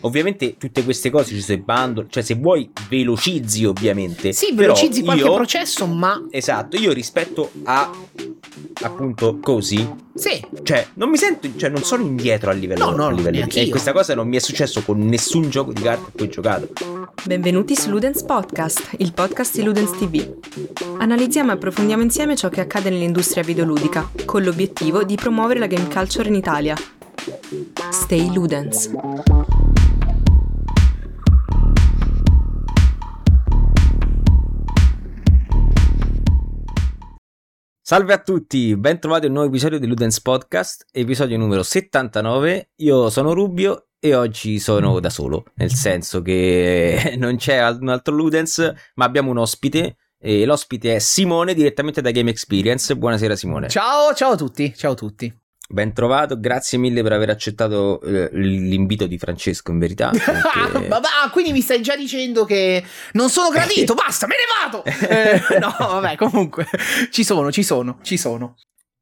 ovviamente tutte queste cose ci sono i bundle, cioè se vuoi velocizzi ovviamente. Sì, velocizzi qualche io, processo, ma... Esatto, io rispetto a appunto così sì. Cioè, non mi sento, cioè, non sono indietro a livello, no, no, a livello di... E questa cosa non mi è successo con nessun gioco di carte a cui ho giocato. Benvenuti su Ludens Podcast, il podcast di Ludens TV. Analizziamo e approfondiamo insieme ciò che accade nell'industria videoludica, con l'obiettivo di promuovere la game culture in Italia. Stay Ludens. Salve a tutti, ben trovati a un nuovo episodio di Ludens Podcast, episodio numero 79. Io sono Rubio e oggi sono da solo, nel senso che non c'è un altro Ludens, ma abbiamo un ospite. E l'ospite è Simone direttamente da Game Experience. Buonasera Simone. Ciao, ciao a tutti, ciao a tutti. Ben trovato, grazie mille per aver accettato eh, l'invito di Francesco in verità. Perché... ah, quindi mi stai già dicendo che non sono gradito, basta, me ne vado! eh, no, vabbè, comunque, ci sono, ci sono, ci sono.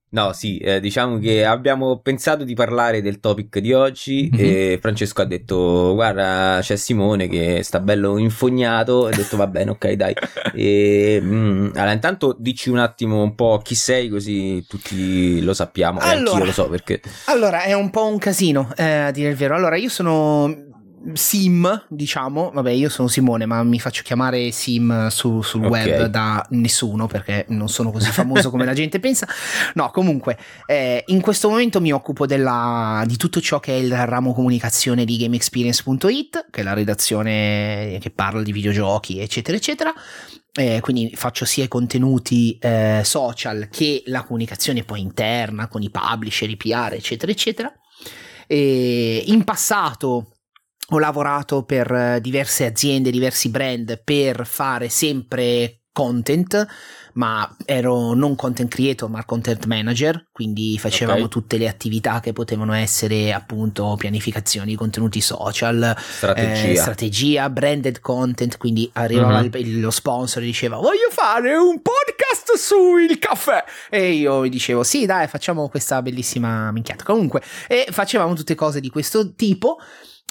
No, sì, eh, diciamo che abbiamo pensato di parlare del topic di oggi mm-hmm. e Francesco ha detto guarda c'è Simone che sta bello infognato, ho detto va bene, ok dai. E, mm, allora intanto dici un attimo un po' chi sei così tutti lo sappiamo allora, e anch'io lo so perché... Allora è un po' un casino eh, a dire il vero, allora io sono Sim, diciamo, vabbè, io sono Simone, ma mi faccio chiamare Sim su, sul okay. web da nessuno perché non sono così famoso come la gente pensa. No, comunque, eh, in questo momento mi occupo della, di tutto ciò che è il ramo comunicazione di GameExperience.it, che è la redazione che parla di videogiochi, eccetera, eccetera. Eh, quindi faccio sia i contenuti eh, social che la comunicazione poi interna con i publisher, i PR, eccetera, eccetera. E in passato ho lavorato per eh, diverse aziende, diversi brand per fare sempre content, ma ero non content creator, ma content manager, quindi facevamo okay. tutte le attività che potevano essere appunto pianificazione di contenuti social, strategia, eh, strategia branded content, quindi arrivava uh-huh. il, lo sponsor e diceva voglio fare un podcast sul caffè e io mi dicevo sì dai facciamo questa bellissima minchiata. Comunque, e facevamo tutte cose di questo tipo.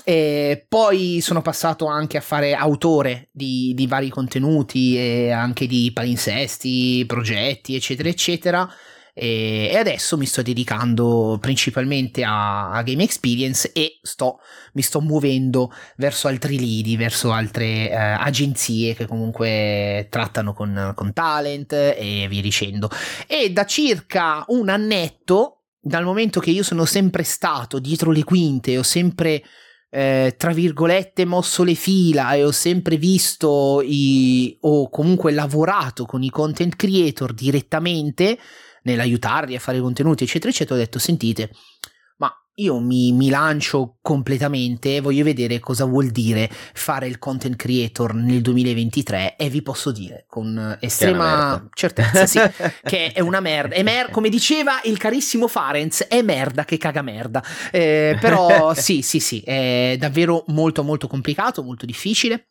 E poi sono passato anche a fare autore di, di vari contenuti e anche di palinsesti, progetti, eccetera, eccetera. E, adesso mi sto dedicando principalmente a, a game experience e sto, mi sto muovendo verso altri lidi, verso altre eh, agenzie che comunque trattano con, con talent e via dicendo. E da circa un annetto, dal momento che io sono sempre stato dietro le quinte, ho sempre eh, tra virgolette mosso le fila e ho sempre visto i, o comunque lavorato con i content creator direttamente nell'aiutarli a fare contenuti eccetera eccetera ho detto sentite io mi, mi, lancio completamente, voglio vedere cosa vuol dire fare il content creator nel 2023 e vi posso dire con estrema certezza sì, che è una merda. È mer- come diceva il carissimo Farenz, è merda che caga merda. Eh, però sì, sì, sì, è davvero molto molto complicato, molto difficile.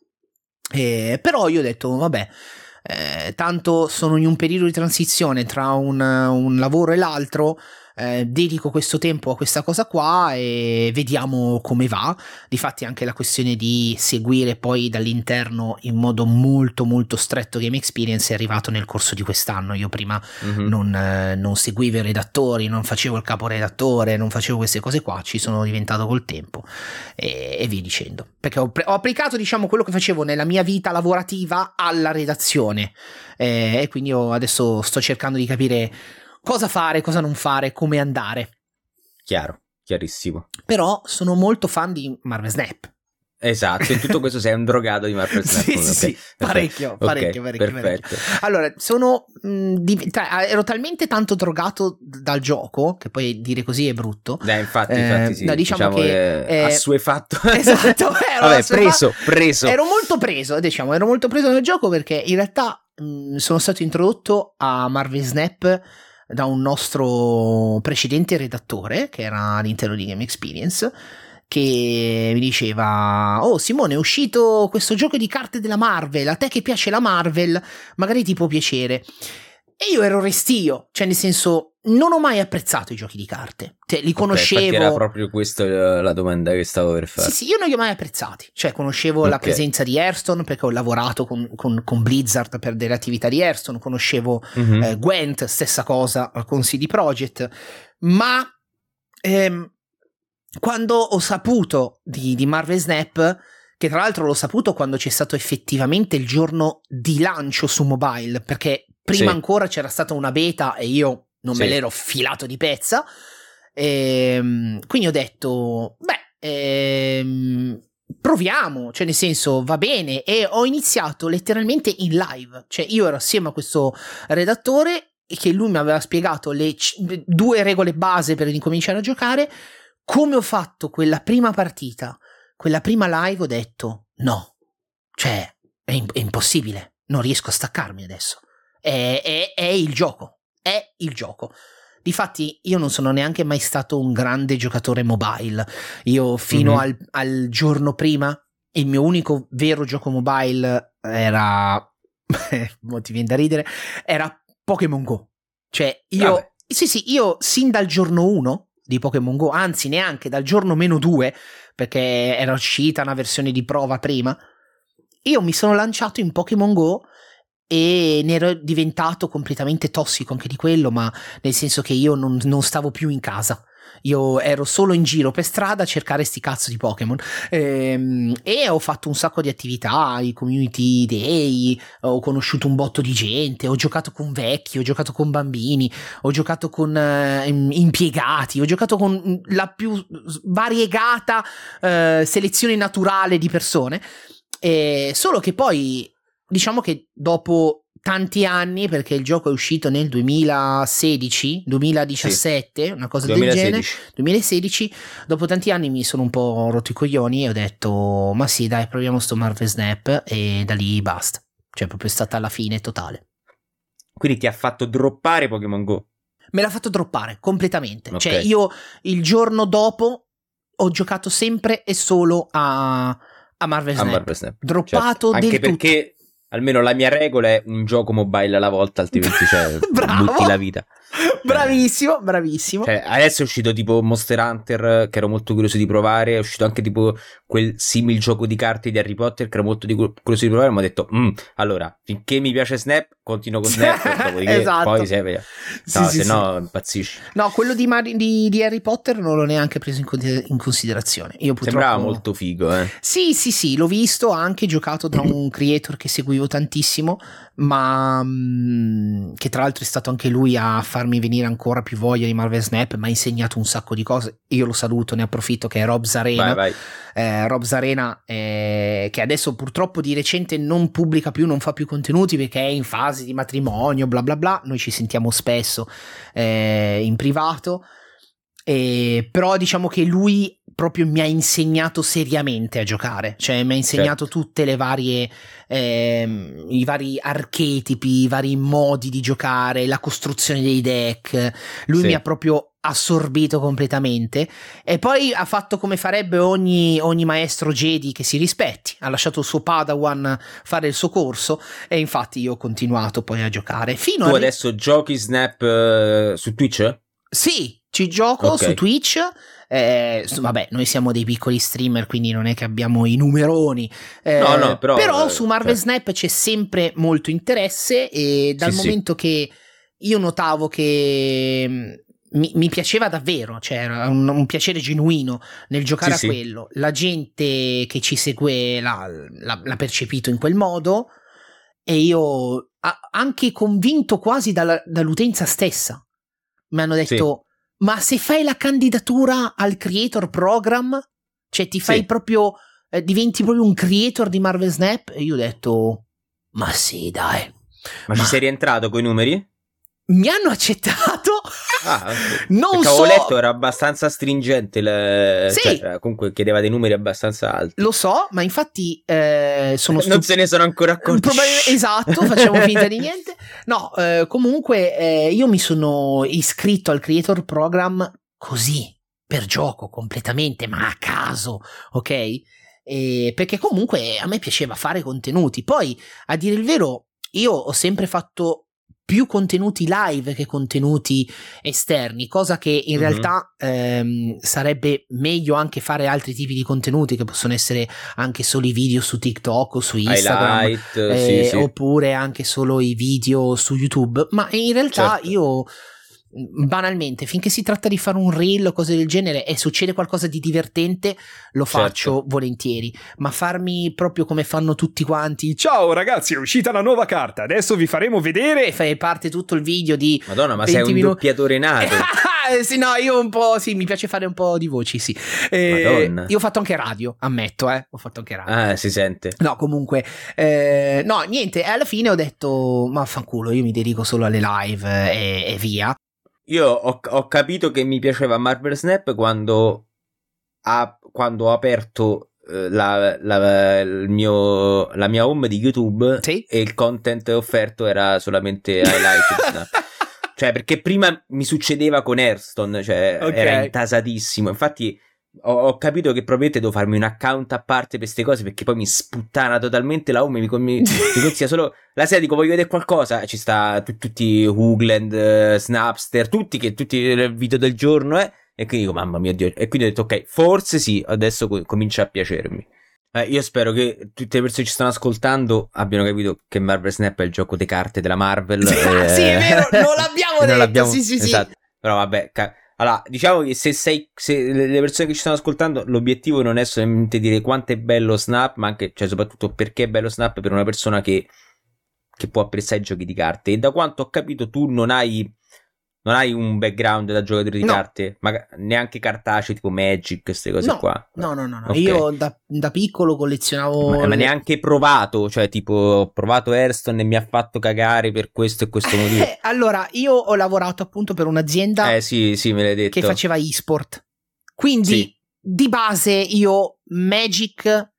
Eh, però io ho detto, vabbè, eh, tanto sono in un periodo di transizione tra un, un lavoro e l'altro eh, dedico questo tempo a questa cosa qua e vediamo come va. Difatti anche la questione di seguire poi dall'interno in modo molto molto stretto Game Experience è arrivato nel corso di quest'anno. Io prima mm-hmm. non, eh, non, seguivo i redattori, non facevo il caporedattore, non facevo queste cose qua, ci sono diventato col tempo e, e via dicendo. Perché ho, ho, applicato diciamo quello che facevo nella mia vita lavorativa alla redazione eh, e quindi adesso sto cercando di capire cosa fare, cosa non fare, come andare. Chiaro, chiarissimo. Però sono molto fan di Marvel Snap. Esatto, in tutto questo sei un drogato di Marvel Snap. sì, sì, sì, parecchio, parecchio, okay, parecchio, parecchio, Allora, sono, mh, mm, di, tra, ero talmente tanto drogato dal gioco, che poi dire così è brutto. Eh, infatti, eh, infatti sì, no, diciamo, diciamo che... Eh, assuefatto. Esatto, ero Vabbè, preso, preso. Ero molto preso, diciamo, ero molto preso nel gioco perché in realtà mh, mm, sono stato introdotto a Marvel Snap da un nostro precedente redattore che era all'interno di Game Experience che mi diceva oh Simone è uscito questo gioco di carte della Marvel a te che piace la Marvel magari ti può piacere. E io ero restio, cioè nel senso non ho mai apprezzato i giochi di carte. Cioè, li conoscevo. Okay, era proprio questa la domanda che stavo per fare. Sì, sì, io non li ho mai apprezzati. Cioè, conoscevo okay. la presenza di Hearthstone perché ho lavorato con, con, con, Blizzard per delle attività di Hearthstone. Conoscevo mm-hmm. eh, Gwent, stessa cosa con CD Projekt. Ma ehm, quando ho saputo di, di Marvel Snap che tra l'altro l'ho saputo quando c'è stato effettivamente il giorno di lancio su mobile, perché prima sì. ancora c'era stata una beta e io non sì. me l'ero filato di pezza. E, ehm, quindi ho detto, beh, ehm, proviamo, cioè nel senso va bene. E ho iniziato letteralmente in live, cioè io ero assieme a questo redattore e che lui mi aveva spiegato le c- due regole base per incominciare a giocare, come ho fatto quella prima partita quella prima live ho detto no, cioè è, in- è impossibile, non riesco a staccarmi adesso. È, è, è, il gioco, è il gioco. Difatti io non sono neanche mai stato un grande giocatore mobile. Io fino mm-hmm. al, al giorno prima il mio unico vero gioco mobile era ti viene da ridere era Pokémon Go cioè io Vabbè. sì sì io sin dal giorno 1 di Pokémon Go anzi neanche dal giorno meno 2 perché era uscita una versione di prova prima. Io mi sono lanciato in Pokémon Go e ne ero diventato completamente tossico anche di quello, ma nel senso che io non, non stavo più in casa. Io ero solo in giro per strada a cercare sti cazzo di Pokémon ehm, e ho fatto un sacco di attività, i community day, ho conosciuto un botto di gente, ho giocato con vecchi, ho giocato con bambini, ho giocato con eh, impiegati, ho giocato con la più variegata eh, selezione naturale di persone. Eh, solo che poi diciamo che dopo tanti anni perché il gioco è uscito nel 2016, 2017, sì. una cosa 2016. del genere, 2016, dopo tanti anni mi sono un po' rotto i coglioni e ho detto ma sì dai proviamo sto Marvel Snap e da lì basta, cioè proprio è stata la fine totale. Quindi ti ha fatto droppare Pokémon Go? Me l'ha fatto droppare completamente, okay. cioè io il giorno dopo ho giocato sempre e solo a, a Marvel Snap, a Marvel Snap. droppato certo. Anche perché... Tutto Almeno la mia regola è un gioco mobile alla volta, altrimenti cioè, butti la vita. Bravissimo, bravissimo. Cioè, adesso è uscito tipo Monster Hunter, che ero molto curioso di provare. È uscito anche tipo quel simil gioco di carte di Harry Potter, che ero molto curioso di provare. Ma ho detto, mm, allora, finché mi piace Snap, continuo con Snap. esatto. poi se, no, sì, se sì, no, impazzisci. No, quello di, Mar- di, di, Harry Potter non l'ho neanche preso in, in considerazione. Io purtroppo... Sembrava molto figo, eh. Sì, sì, sì, l'ho visto, anche giocato da un creator che seguivo tantissimo ma mh, mm, che tra l'altro è stato anche lui a farmi venire ancora più voglia di Marvel Snap, mi ha insegnato un sacco di cose. Io lo saluto, ne approfitto, che è Rob Zarena. Vai, vai. Eh, Rob Zarena, eh, che adesso purtroppo di recente non pubblica più, non fa più contenuti perché è in fase di matrimonio, bla bla bla. Noi ci sentiamo spesso eh, in privato. Eh, però diciamo che lui proprio mi ha insegnato seriamente a giocare, cioè mi ha insegnato certo. tutte le varie, eh, i vari archetipi, i vari modi di giocare, la costruzione dei deck. Lui sì. mi ha proprio assorbito completamente e poi ha fatto come farebbe ogni, ogni, maestro Jedi che si rispetti ha lasciato il suo Padawan fare il suo corso e infatti io ho continuato poi a giocare fino tu a... adesso giochi Snap uh, su Twitch? Sì, ci gioco okay. su Twitch. Eh, vabbè, noi siamo dei piccoli streamer, quindi non è che abbiamo i numeroni. Eh, no, no, però, però su Marvel cioè. Snap c'è sempre molto interesse e dal sì, momento sì. che io notavo che mm, mi, mi, piaceva davvero, cioè era un, un piacere genuino nel giocare sì, a quello. La gente che ci segue l'ha, l'ha, l'ha percepito in quel modo e io anche convinto quasi dalla, dall'utenza stessa. Mi hanno detto ma se fai la candidatura al creator program, cioè ti fai sì. proprio, eh, diventi proprio un creator di Marvel Snap, e io ho detto, ma sì, dai. Ma, ma... ci sei rientrato coi numeri? Mi hanno accettato. Ah, non so. letto era abbastanza stringente. Le... Sì. Cioè, comunque chiedeva dei numeri abbastanza alti. Lo so, ma infatti eh, sono stup- Non se ne sono ancora accorti. Probabil- esatto, facciamo finta di niente. No, eh, comunque eh, io mi sono iscritto al Creator Program così, per gioco completamente, ma a caso, ok? E perché comunque a me piaceva fare contenuti. Poi, a dire il vero, io ho sempre fatto più contenuti live che contenuti esterni, cosa che in mm-hmm. realtà ehm, sarebbe meglio anche fare altri tipi di contenuti che possono essere anche solo i video su TikTok o su Instagram, Highlight, eh, sì, sì. oppure anche solo i video su YouTube, ma in realtà certo. io banalmente, finché si tratta di fare un reel o cose del genere e succede qualcosa di divertente, lo certo. faccio volentieri. Ma farmi proprio come fanno tutti quanti: Ciao ragazzi, è uscita la nuova carta, adesso vi faremo vedere. E fai parte tutto il video di. Madonna, ma sei un minu- doppiatore nato. sì, no, io un po'. Sì, mi piace fare un po' di voci, sì. Eh, io ho fatto anche radio, ammetto, eh. Ho fatto anche radio. Ah, si sente. No, comunque. Eh, no, niente, alla fine ho detto: Ma fanculo, io mi dedico solo alle live e, e via. Io ho, ho, capito che mi piaceva Marvel Snap quando, ha, quando ho aperto eh, la, la, mio, la, mia home di YouTube sì? e il content offerto era solamente highlight. cioè, perché prima mi succedeva con Hearthstone, cioè okay. era intasatissimo. Infatti, ho, ho, capito che probabilmente devo farmi un account a parte per queste cose perché poi mi sputtana totalmente la home mi, mi, mi consiglia solo la sera dico voglio vedere qualcosa ci sta t- tutti Hoogland uh, Snapster tutti che tutti i video del giorno eh? e quindi dico mamma mia Dio e quindi ho detto ok forse sì adesso co- comincia a piacermi eh, io spero che tutte le persone che ci stanno ascoltando abbiano capito che Marvel Snap è il gioco di carte della Marvel. eh, sì, è vero, non l'abbiamo detto. Non l'abbiamo... Sì, sì, esatto. sì. Però vabbè, ca- allora, diciamo che se sei, se le persone che ci stanno ascoltando, l'obiettivo non è solamente dire quanto è bello Snap, ma anche, cioè, soprattutto perché è bello Snap per una persona che, che può apprezzare i giochi di carte. E da quanto ho capito, tu non hai non hai un background da giocatore di no. carte, ma neanche cartacee tipo Magic, queste cose no. qua. No, no, no, no. Okay. io da, da, piccolo collezionavo. Ma, ma, neanche provato, cioè tipo ho provato Hearthstone e mi ha fatto cagare per questo e questo motivo. Eh, allora, io ho lavorato appunto per un'azienda eh, sì, sì, me l'hai detto. che faceva e-sport. Quindi sì. di base io Magic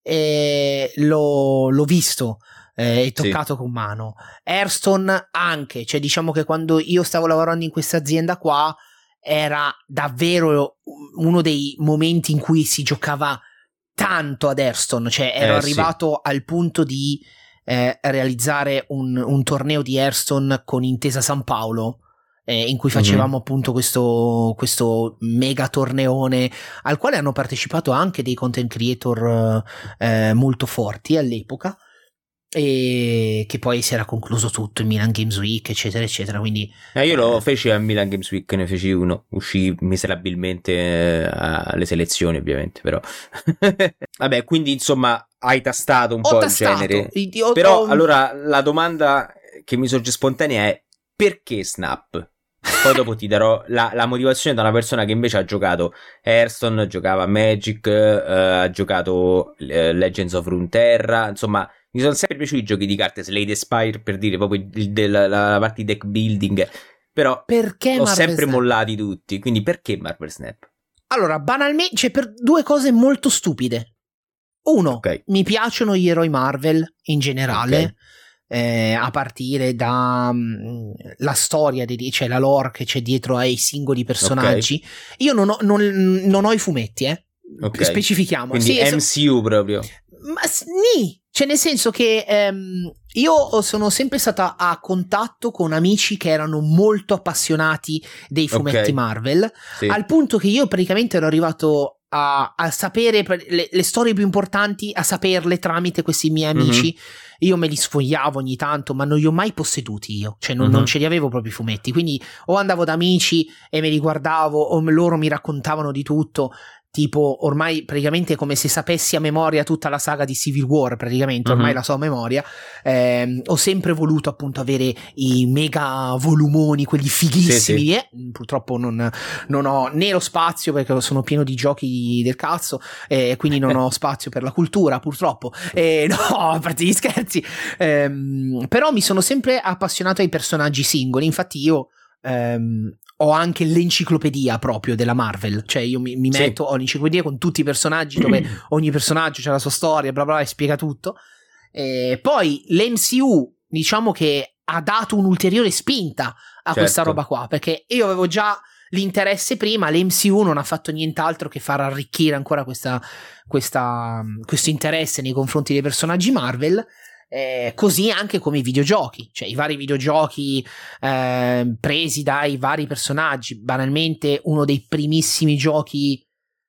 eh, l'ho, l'ho visto eh, e toccato sì. con mano. Hearthstone anche, cioè diciamo che quando io stavo lavorando in questa azienda qua era davvero uno dei momenti in cui si giocava tanto ad Hearthstone, cioè ero eh, arrivato sì. al punto di eh, realizzare un, un, torneo di Hearthstone con Intesa San Paolo. Eh, in cui facevamo mm-hmm. appunto questo, questo, mega torneone al quale hanno partecipato anche dei content creator eh, molto forti all'epoca e che poi si era concluso tutto in Milan Games Week eccetera eccetera quindi eh, io lo feci a Milan Games Week ne feci uno uscì miserabilmente eh, alle selezioni ovviamente però vabbè quindi insomma hai tastato un ho po' tastato. il genere ho, però ho... allora la domanda che mi sorge spontanea è perché Snap? Poi dopo ti darò la, la, motivazione da una persona che invece ha giocato Hearthstone, giocava Magic, eh, ha giocato eh, Legends of Runeterra, insomma mi sono sempre piaciuti i giochi di carte, Slade Spire per dire proprio il, la, parte di deck building. Però perché ho sempre Snap? mollati tutti. Quindi perché Marvel Snap? Allora, banalmente, c'è per due cose molto stupide. Uno, okay. mi piacciono gli eroi Marvel in generale. Okay. Eh, a partire dalla mm, storia, di, cioè la lore che c'è dietro ai singoli personaggi. Okay. Io non ho, non, non ho, i fumetti, eh. Specifichiamo. Quindi sì, MCU proprio. Ma sì, cioè, nel senso che ehm, io sono sempre stata a contatto con amici che erano molto appassionati dei fumetti okay. Marvel, sì. al punto che io praticamente ero arrivato a, a sapere le, le, storie più importanti, a saperle tramite questi miei amici. Mm-hmm. Io me li sfogliavo ogni tanto, ma non li ho mai posseduti io, cioè non, mm-hmm. non ce li avevo proprio i fumetti. Quindi o andavo da amici e me li guardavo, o loro mi raccontavano di tutto tipo ormai praticamente come se sapessi a memoria tutta la saga di Civil War praticamente ormai uh-huh. la so a memoria eh, ho sempre voluto appunto avere i mega volumoni quelli fighissimi sì, sì. Eh? purtroppo non, non, ho né lo spazio perché sono pieno di giochi del cazzo e eh, quindi non ho spazio per la cultura purtroppo no a parte gli scherzi ehm, però mi sono sempre appassionato ai personaggi singoli infatti io ehm, ho anche l'enciclopedia proprio della Marvel, cioè io mi, mi metto, sì. ho l'enciclopedia con tutti i personaggi dove ogni personaggio ha la sua storia, bla bla, e spiega tutto. E poi l'MCU, diciamo che ha dato un'ulteriore spinta a certo. questa roba qua, perché io avevo già l'interesse prima, l'MCU non ha fatto nient'altro che far arricchire ancora questa, questa, questo interesse nei confronti dei personaggi Marvel Eh, così anche come i videogiochi, cioè i vari videogiochi eh, presi dai vari personaggi. Banalmente, uno dei primissimi giochi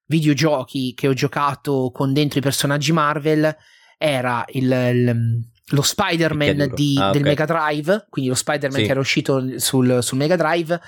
videogiochi che ho giocato con dentro i personaggi Marvel era il, il lo Spider-Man di, ah, okay. del Mega Drive, quindi lo Spider-Man sì. che era uscito sul, sul Mega Drive.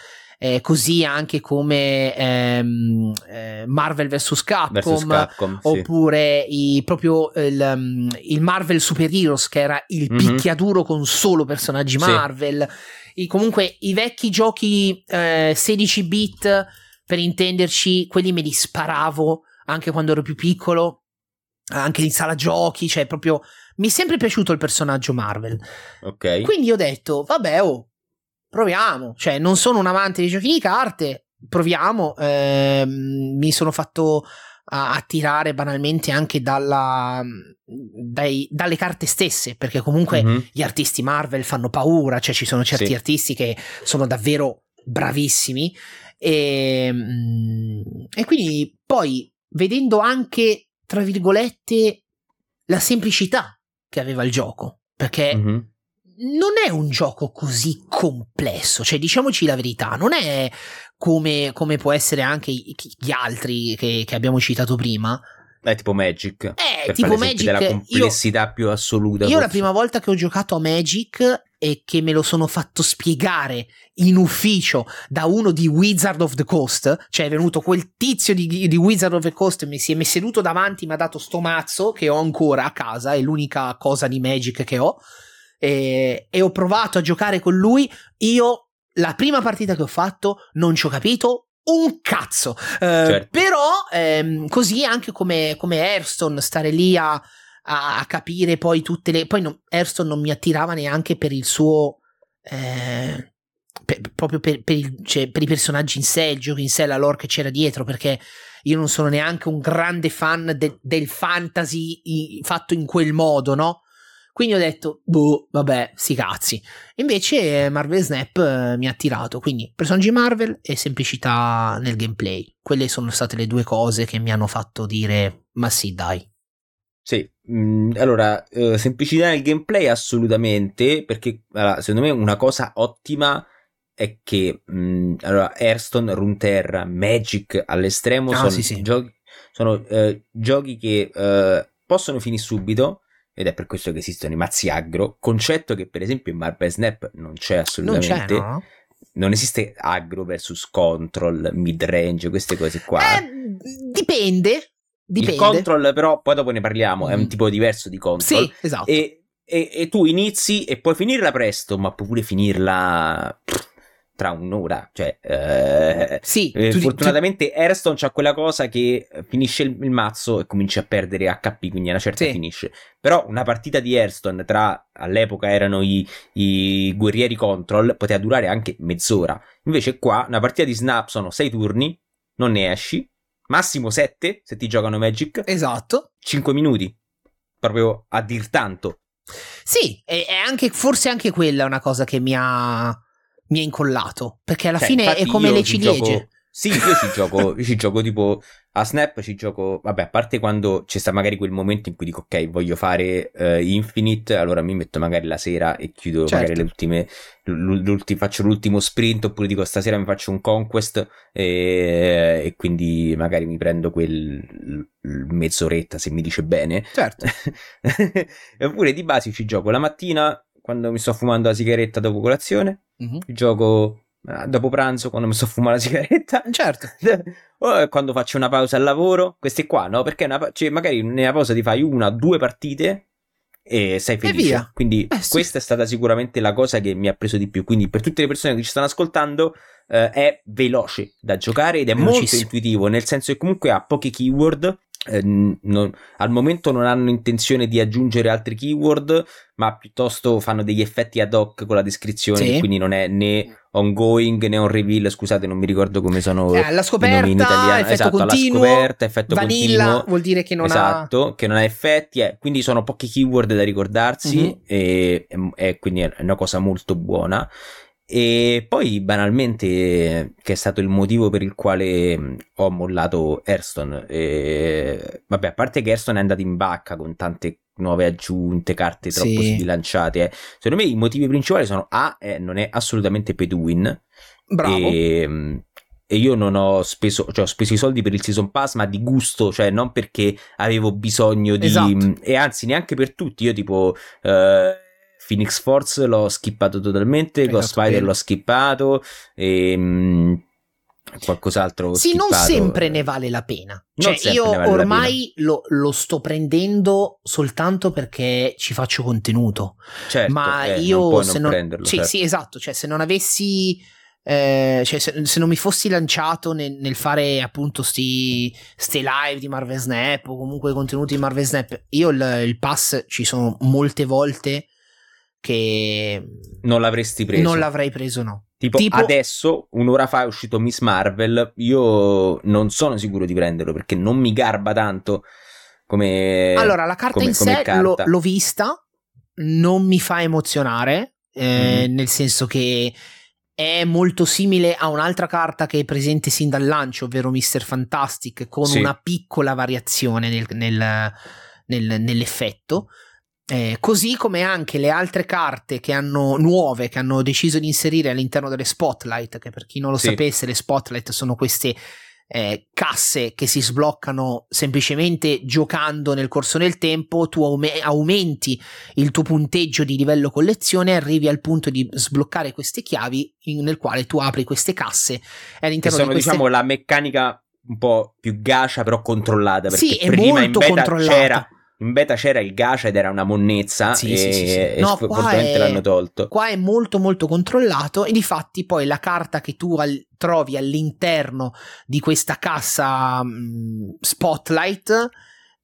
Eh, così anche come ehm, eh, Marvel vs Capcom, Capcom oppure sì. i, proprio il, um, il, Marvel Super Heroes che era il mm-hmm. picchiaduro con solo personaggi Marvel sì. I, comunque i vecchi giochi eh, 16 bit per intenderci quelli me li sparavo anche quando ero più piccolo anche in sala giochi cioè proprio mi è sempre piaciuto il personaggio Marvel. Ok. Quindi ho detto, vabbè, oh, proviamo. Cioè, non sono un amante di giochi di carte, proviamo. Eh, mi sono fatto attirare banalmente anche dalla, dai, dalle carte stesse, perché comunque mm-hmm. gli artisti Marvel fanno paura, cioè ci sono certi sì. artisti che sono davvero bravissimi. E, e quindi poi vedendo anche, tra virgolette, la semplicità che aveva il gioco, perché mm-hmm. Non è un gioco così complesso, cioè diciamoci la verità, non è come, come può essere anche gli altri che, che abbiamo citato prima, è tipo Magic. Eh, tipo Magic. Della complessità io, più assoluta. Io forse. la prima volta che ho giocato a Magic e che me lo sono fatto spiegare in ufficio da uno di Wizard of the Coast, cioè è venuto quel tizio di, di Wizard of the Coast e mi si è seduto davanti, mi ha dato sto mazzo che ho ancora a casa, è l'unica cosa di Magic che ho. E, e ho provato a giocare con lui. Io la prima partita che ho fatto non ci ho capito un cazzo. Uh, certo. Però ehm, così anche come, come Hearthstone, stare lì a, a, a, capire poi tutte le... Poi no, Hearthstone non mi attirava neanche per il suo... Eh, per, proprio per, per, il, cioè, per, i personaggi in sé, il gioco in sé, la lore che c'era dietro, perché io non sono neanche un grande fan de, del fantasy fatto in quel modo, no? Quindi ho detto, boh, vabbè, sti cazzi. Invece Marvel Snap eh, mi ha attirato, quindi personaggi Marvel e semplicità nel gameplay. Quelle sono state le due cose che mi hanno fatto dire, ma sì, dai. Sì, mm, allora, eh, semplicità nel gameplay assolutamente, perché allora, secondo me una cosa ottima è che mh, mm, allora, Hearthstone, Runeterra, Magic all'estremo ah, sono, sì, sì. Giochi, sono eh, giochi che eh, possono finire subito, ed è per questo che esistono i mazzi aggro, concetto che per esempio in Marvel Snap non c'è assolutamente. Non, c'è, no? non esiste aggro versus control, mid range, queste cose qua. Eh, dipende. Dipende. Il control, però, poi dopo ne parliamo, mm. è un mm. tipo diverso di control. Sì, esatto. E, e, e, tu inizi e puoi finirla presto, ma puoi pure finirla tra un'ora. Cioè, eh, sì, eh, tu, fortunatamente tu... Hearthstone c'ha quella cosa che finisce il, il, mazzo e comincia a perdere HP, quindi una certa sì. finisce. Però una partita di Hearthstone tra all'epoca erano i, i, guerrieri control poteva durare anche mezz'ora. Invece qua una partita di Snap sono 6 turni, non ne esci. Massimo 7 se ti giocano Magic. Esatto. 5 minuti. Proprio a dir tanto. Sì, è anche, forse anche quella una cosa che mi ha mi è incollato. Perché alla cioè, fine è come le ciliegie. Gioco... Sì, io ci gioco, io ci gioco tipo a Snap, ci gioco, vabbè, a parte quando c'è sta magari quel momento in cui dico ok, voglio fare uh, Infinite, allora mi metto magari la sera e chiudo certo. magari le ultime, l'ulti, faccio l'ultimo sprint oppure dico stasera mi faccio un Conquest e, e quindi magari mi prendo quel mezz'oretta se mi dice bene. Certo. oppure di base ci gioco la mattina quando mi sto fumando la sigaretta dopo colazione Mm-hmm. Gioco eh, dopo pranzo quando mi sto fumare la sigaretta. Certo. o quando faccio una pausa al lavoro. Queste qua, no? Perché una, cioè, magari nella pausa ti fai una, due partite e sei felice. E via. Quindi eh, sì. questa è stata sicuramente la cosa che mi ha preso di più. Quindi per tutte le persone che ci stanno ascoltando eh, è veloce da giocare ed è molto intuitivo, nel senso che comunque ha pochi keyword eh, non, al momento non hanno intenzione di aggiungere altri keyword, ma piuttosto fanno degli effetti ad hoc con la descrizione, sì. quindi non è né ongoing né on reveal. Scusate, non mi ricordo come sono eh, la scoperta, in italiano. Effetto esatto, continuo, la scoperta, effetto vanilla continuo. vuol dire che non esatto, ha che non ha effetti, eh. quindi sono pochi keyword da ricordarsi mm-hmm. e, e, e quindi è una cosa molto buona. E poi banalmente, che è stato il motivo per il quale ho mollato Hearthstone, e, vabbè, a parte che Hearthstone è andato in bacca con tante nuove aggiunte, carte troppo Sì. sbilanciate. eh. Secondo me i motivi principali sono A, eh, non è assolutamente pay to win. Bravo. E, e io non ho speso, cioè ho speso i soldi per il season pass, ma di gusto, cioè non perché avevo bisogno di. Esatto. E anzi, neanche per tutti. Io, tipo. eh, Phoenix Force l'ho skippato totalmente, Hai Ghost Spider l'ho skippato e mm, qualcos'altro. ho Sì, non skippato. sempre ne vale la pena. Non Cioè, io vale ormai lo, lo sto prendendo soltanto perché ci faccio contenuto. Certo, ma eh, io non se non non, prenderlo. sì, certo. sì, esatto. Cioè, se non avessi. eh, cioè, se, se non mi fossi lanciato nel, nel fare appunto sti, ste live di Marvel Snap o comunque contenuti di Marvel Snap, io il, il pass ci sono molte volte che Non l'avresti preso. non l'avrei preso, no. Tipo, Tipo- adesso, un'ora fa è uscito Miss Marvel. Io non sono sicuro di prenderlo perché non mi garba tanto come. Allora, la carta come- in sé carta. l'ho, l'ho vista, non mi fa emozionare, eh, Mhm. nel senso che è molto simile a un'altra carta che è presente sin dal lancio, ovvero Mr. Fantastic, con Sì. una piccola variazione nel- nel- nel- nell'effetto. Eh, così come anche le altre carte che hanno nuove che hanno deciso di inserire all'interno delle spotlight, che per chi non lo Sì. sapesse, le spotlight sono queste eh, casse che si sbloccano semplicemente giocando nel corso del tempo, tu aume- aumenti il tuo punteggio di livello collezione e arrivi al punto di sbloccare queste chiavi in- nel quale tu apri queste casse e Che all'interno sono, di queste diciamo, la meccanica un po' più gacia, però controllata. Perché Sì, è prima molto in beta c'era. In beta c'era il gacha ed era una monnezza. Sì, e, sì, sì, sì. e No, è- l'hanno tolto. Qua è molto molto controllato e di fatti poi la carta che tu al- trovi all'interno di questa cassa mh, spotlight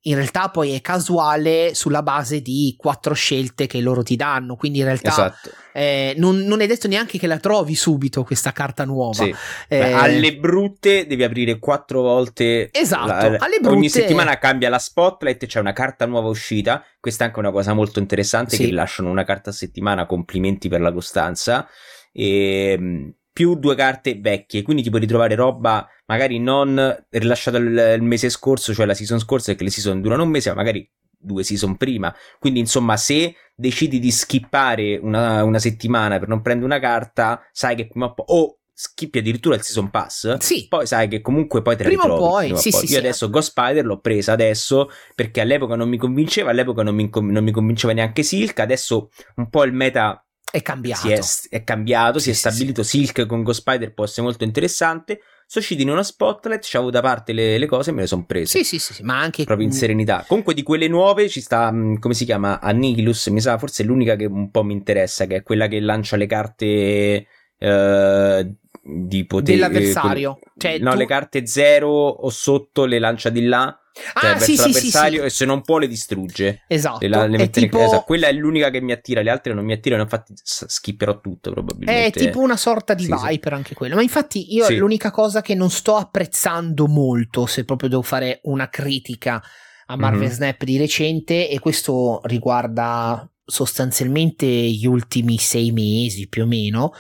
in realtà poi è casuale sulla base di quattro scelte che loro ti danno, quindi in realtà Esatto. eh, non, non è detto neanche che la trovi subito questa carta nuova. Sì. Eh, alle brutte devi aprire quattro volte. Esatto, la- alle brutte- Ogni settimana cambia la spotlight, c'è una carta nuova uscita. Questa è anche una cosa molto interessante Sì. che rilasciano una carta a settimana. Complimenti per la costanza. E, mh, più due carte vecchie, quindi ti puoi ritrovare roba magari non rilasciata il, il mese scorso, cioè la season scorsa, perché le season durano un mese, ma magari due season prima. Quindi, insomma, se decidi di skippare una, una settimana per non prendere una carta, sai che prima o poi. O skippi addirittura il season pass. Sì. Poi sai che comunque poi te la Prima ritrovi, poi, prima sì, sì, Io sì. adesso Ghost Spider l'ho presa adesso perché all'epoca non mi convinceva, all'epoca non mi, non mi convinceva neanche Silk, adesso un po' il meta È cambiato. si è, è cambiato, si Sì, è sì, stabilito. Silk con Ghost Spider può essere molto interessante. Usciti in una spotlight, c'avevo da parte le, le cose e me le sono prese. Sì, sì, sì, sì, ma anche Proprio in serenità. Comunque di quelle nuove ci sta, come si chiama? Annihilus, mi sa, forse è l'unica che un po' mi interessa, che è quella che lancia le carte eh, di potere. Dell'avversario. eh, Cioè, no, tu- le carte zero o sotto le lancia di là, cioè Ah, verso sì, sì, sì, l'avversario sì. e se non può le distrugge. Esatto. Le, le è in- tipo esatto, quella è l'unica che mi attira, le altre non mi attirano, infatti skipperò tutto probabilmente. È tipo una sorta di. Viper anche quello. Ma infatti io l'unica cosa che non sto apprezzando molto, se proprio devo fare una critica a Marvel Mhm. Snap di recente, e questo riguarda sostanzialmente gli ultimi sei mesi più o meno,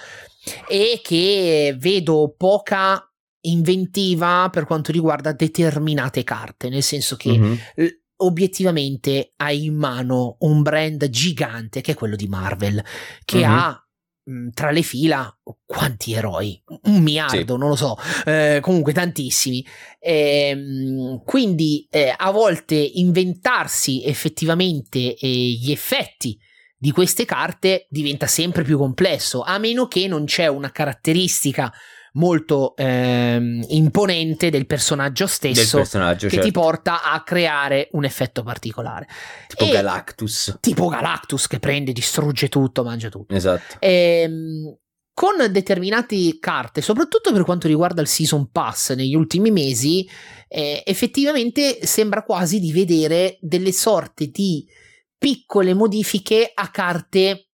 è che vedo poca inventiva per quanto riguarda determinate carte, nel senso che Mhm. eh, obiettivamente hai in mano un brand gigante che è quello di Marvel, che Mhm. ha mh, tra le fila quanti eroi? Un miliardo, non lo so, eh, comunque tantissimi. Ehm, quindi eh, a volte inventarsi effettivamente eh, gli effetti di queste carte diventa sempre più complesso, a meno che non c'è una caratteristica molto ehm, imponente del personaggio del stesso personaggio, che certo. ti porta a creare un effetto particolare. tipo e- Galactus. Tipo Galactus che prende, distrugge tutto, mangia tutto. Esatto. Ehm, con determinate carte, soprattutto per quanto riguarda il Season Pass negli ultimi mesi, eh, effettivamente sembra quasi di vedere delle sorte di piccole modifiche a carte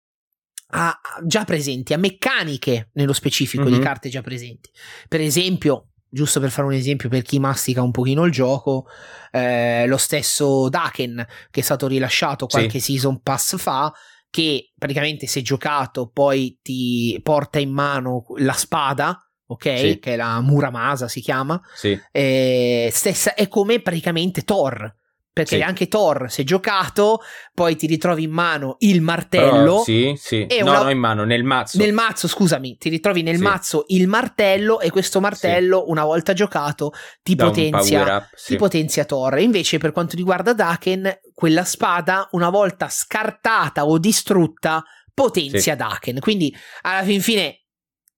a- già presenti, a meccaniche nello specifico di Mhm. carte già presenti. Per esempio, giusto per fare un esempio per chi mastica un pochino il gioco, eh, lo stesso Daken che è stato rilasciato Sì. qualche season pass fa, che praticamente se giocato poi ti porta in mano la spada, ok? Sì. Che è la Muramasa si chiama, Sì. eh, stessa, è come praticamente Thor. Perché Sì. anche Thor, se giocato, poi ti ritrovi in mano il martello. Però, sì, sì. No, una- no, in mano, nel mazzo. Nel mazzo, scusami, ti ritrovi nel Sì. mazzo il martello e questo martello, una volta giocato, ti Da potenzia, up, sì. ti potenzia Thor. Invece, per quanto riguarda Daken, quella spada, una volta scartata o distrutta, potenzia Daken. Quindi, alla fin fine,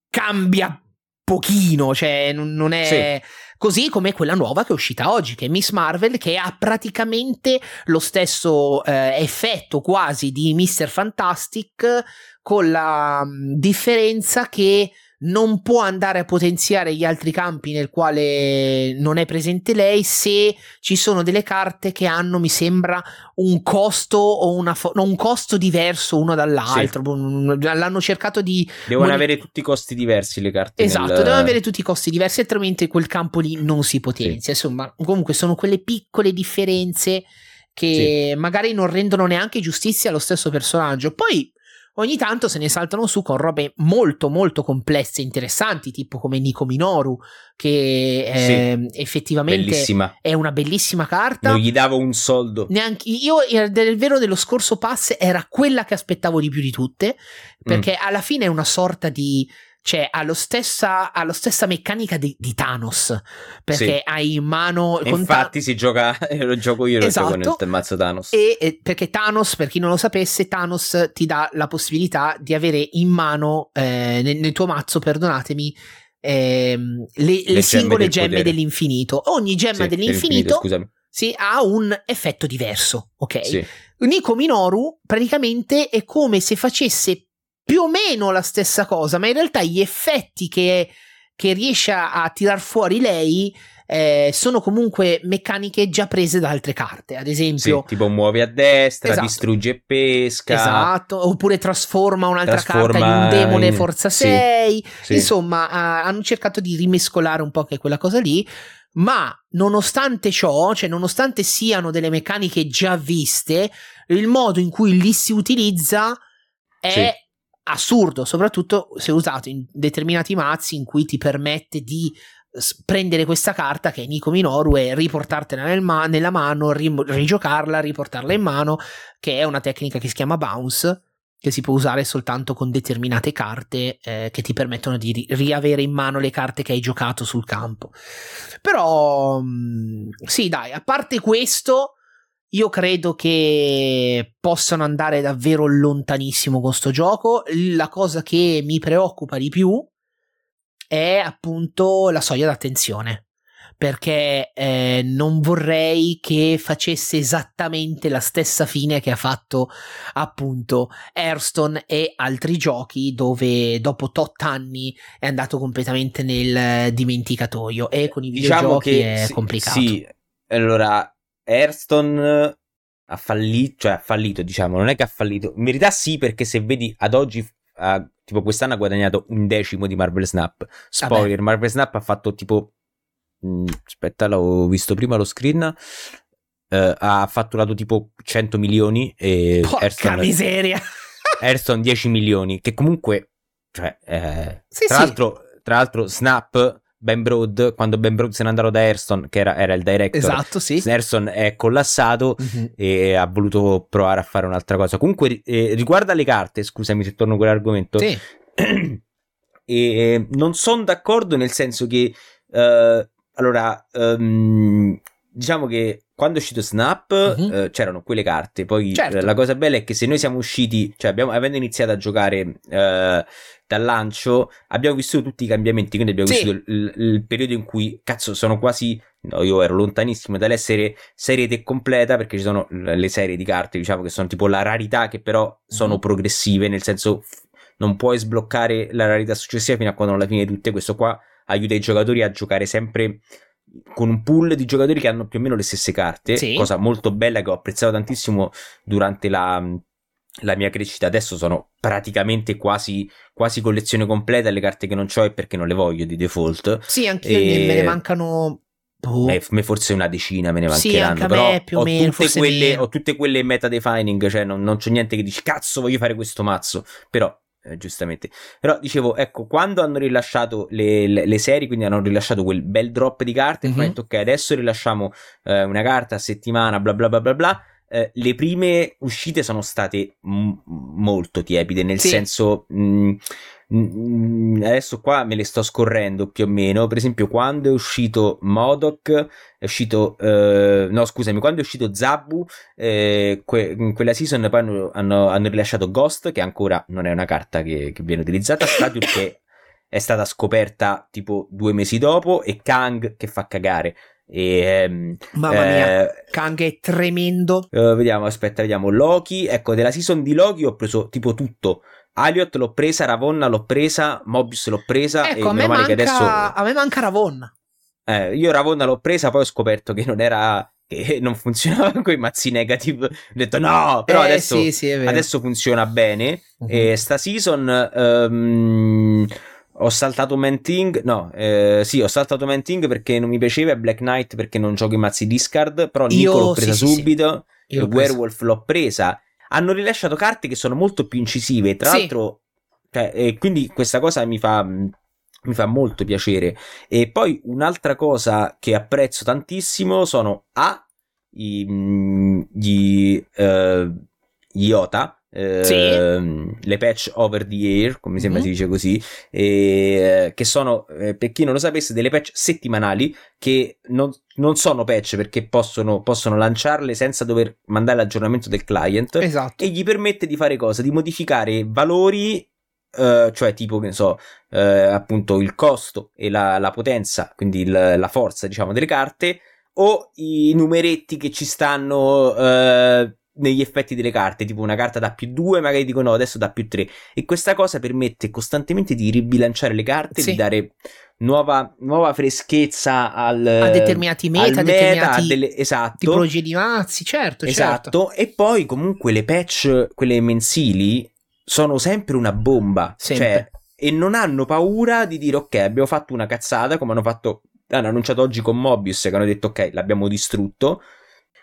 cambia pochino, cioè non, non è... Così come quella nuova che è uscita oggi, che è Miss Marvel, che ha praticamente lo stesso eh, effetto quasi di Mr. Fantastic, con la mh, differenza che non può andare a potenziare gli altri campi nel quale non è presente lei se ci sono delle carte che hanno, mi sembra, un costo o una fo- no, un costo diverso uno dall'altro. L'hanno cercato di Devono Moni- avere tutti i costi diversi le carte. Esatto, nel- devono avere tutti i costi diversi, altrimenti quel campo lì non si potenzia. Insomma, comunque sono quelle piccole differenze che magari non rendono neanche giustizia allo stesso personaggio. Poi ogni tanto se ne saltano su con robe molto molto complesse e interessanti, tipo come Nico Minoru, che eh, effettivamente Bellissima. è una bellissima carta. Non gli davo un soldo. Neanche io, del vero dello scorso pass, era quella che aspettavo di più di tutte. Perché Mm. alla fine è una sorta di. Cioè, ha, lo stessa, ha la stessa meccanica di, di Thanos. Perché hai in mano. Con Ta- infatti si gioca, lo gioco io, lo Esatto. gioco nel mazzo Thanos. e, e- perché Thanos, per chi non lo sapesse, Thanos ti dà la possibilità di avere in mano eh, nel, nel tuo mazzo, perdonatemi, ehm, le, le gemme singole del gemme potere. dell'infinito. Ogni gemma Sì, dell'infinito scusami. sì, ha un effetto diverso, ok? Sì. Nico Minoru praticamente è come se facesse più o meno la stessa cosa, ma in realtà gli effetti che, che riesce a, a tirar fuori lei eh, sono comunque meccaniche già prese da altre carte. Ad Sì, esempio, tipo muovi a destra, Esatto. distrugge e pesca. esatto, oppure trasforma un'altra Trasforma carta in un demone in- forza sì, 6. Sì. Insomma, ah, hanno cercato di rimescolare un po' che quella cosa lì. Ma nonostante ciò, cioè nonostante siano delle meccaniche già viste, il modo in cui li si utilizza è Sì. Assurdo, soprattutto se usato in determinati mazzi in cui ti permette di prendere questa carta che è Nico Minoru e riportartela nel ma- nella mano, rim- rigiocarla, riportarla in mano, che è una tecnica che si chiama bounce che si può usare soltanto con determinate carte eh, che ti permettono di ri- riavere in mano le carte che hai giocato sul campo. Però mh, sì, dai, a parte questo, io credo che possano andare davvero lontanissimo con sto gioco. La cosa che mi preoccupa di più è appunto la soglia d'attenzione. Perché eh, non vorrei che facesse esattamente la stessa fine che ha fatto appunto Hearthstone e altri giochi dove dopo tot anni è andato completamente nel dimenticatoio e con i Diciamo videogiochi che è sì, complicato. Sì, allora Hearthstone ha fallito, cioè ha fallito, diciamo, non è che ha fallito. In verità sì, perché se vedi ad oggi ha- tipo quest'anno ha guadagnato un decimo di Marvel Snap. Spoiler, Marvel Snap ha fatto tipo mh, aspetta, l'ho visto prima lo screen. eh, ha fatturato tipo 100 milioni e Porca Hearthstone, miseria! Hearthstone 10 milioni, che comunque, cioè, eh, Sì, tra, sì. L'altro, tra l'altro, Snap, Ben Broad, quando Ben Broad se n'è andato da Hearthstone, che era, era il director, Esatto, sì. Hearthstone è collassato Mhm. e ha voluto provare a fare un'altra cosa. Comunque, eh, riguardo alle carte, scusami se torno a quell'argomento, Sì. e non sono d'accordo nel senso che eh, allora ehm, diciamo che quando è uscito Snap Mhm. eh, c'erano quelle carte poi Certo. eh, la cosa bella è che se noi siamo usciti cioè abbiamo, avendo iniziato a giocare eh, dal lancio abbiamo vissuto tutti i cambiamenti quindi abbiamo Sì. vissuto il, il periodo in cui cazzo sono quasi no io ero lontanissimo dall'essere serie te completa perché ci sono le serie di carte diciamo che sono tipo la rarità che però sono Mhm. progressive nel senso non puoi sbloccare la rarità successiva fino a quando non la fine di tutte. Questo qua aiuta i giocatori a giocare sempre con un pool di giocatori che hanno più o meno le stesse carte. Sì. Cosa molto bella che ho apprezzato tantissimo durante la, la mia crescita. Adesso sono praticamente quasi, quasi collezione completa. Le carte che non ho è perché non le voglio di default. Sì, anche E- me ne mancano. boh, me forse una decina me ne Sì, mancheranno. anche a però me ho, meno, tutte quelle, ho tutte quelle meta defining. Cioè, non, non c'è niente che dici cazzo, voglio fare questo mazzo. Però eh, giustamente. Però dicevo, ecco, quando hanno rilasciato le, le, le, serie, quindi hanno rilasciato quel bel drop di carte, mm-hmm. detto ok, adesso rilasciamo eh, una carta a settimana, bla bla bla bla bla. Eh, le prime uscite sono state m- molto tiepide, nel sì. senso... Mh, adesso qua me le sto scorrendo più o meno. Per esempio, quando è uscito Modoc, è uscito, eh, no, scusami, quando è uscito Zabu, eh, que- in quella season poi hanno, hanno, hanno, rilasciato Ghost, che ancora non è una carta che, che viene utilizzata. Stadio che è stata scoperta tipo due mesi dopo, e Kang che fa cagare. E, ehm, Mamma mia, eh, Kang è tremendo. Uh, vediamo, aspetta, vediamo. Loki, ecco, della season di Loki ho preso tipo tutto. Aliot l'ho presa, Ravonna l'ho presa, Mobius l'ho presa. Ecco, a me, manca, adesso... a me manca Ravonna. Eh, io Ravonna l'ho presa, poi ho scoperto che non era che non funzionava con i mazzi negative. Ho detto no, però eh, adesso, sì, sì, adesso, funziona bene. Uh-huh. E sta season um, ho saltato Manting. No, eh, sì, ho saltato Manting perché non mi piaceva. Black Knight perché non gioco i mazzi discard. Però Nico io, l'ho presa sì, subito. Io Werewolf l'ho presa hanno rilasciato carte che sono molto più incisive. Tra sì. l'altro, cioè, e quindi questa cosa mi fa, mi fa molto piacere. E poi un'altra cosa che apprezzo tantissimo sono A. I, gli, uh, gli IOTA eh, sì. le patch over the air, come mi sembra mm-hmm. si dice così, eh, che sono, eh, per chi non lo sapesse, delle patch settimanali che non, non sono patch perché possono, possono, lanciarle senza dover mandare l'aggiornamento del client esatto. e gli permette di fare cosa? Di modificare valori Uh, cioè tipo che ne so uh, appunto il costo e la, la potenza quindi il, la forza diciamo delle carte o i numeretti che ci stanno negli effetti delle carte, tipo una carta da più 2, magari dicono no, adesso da più 3. E questa cosa permette costantemente di ribilanciare le carte, sì. di dare nuova, nuova freschezza al, a determinati meta, al meta determinati delle, esatto. tipologie di mazzi, certo, esatto. Certo. E poi comunque le patch, quelle mensili, sono sempre una bomba. Sempre. Cioè, e non hanno paura di dire ok, abbiamo fatto una cazzata, come hanno fatto, hanno annunciato oggi con Mobius, che hanno detto ok, l'abbiamo distrutto.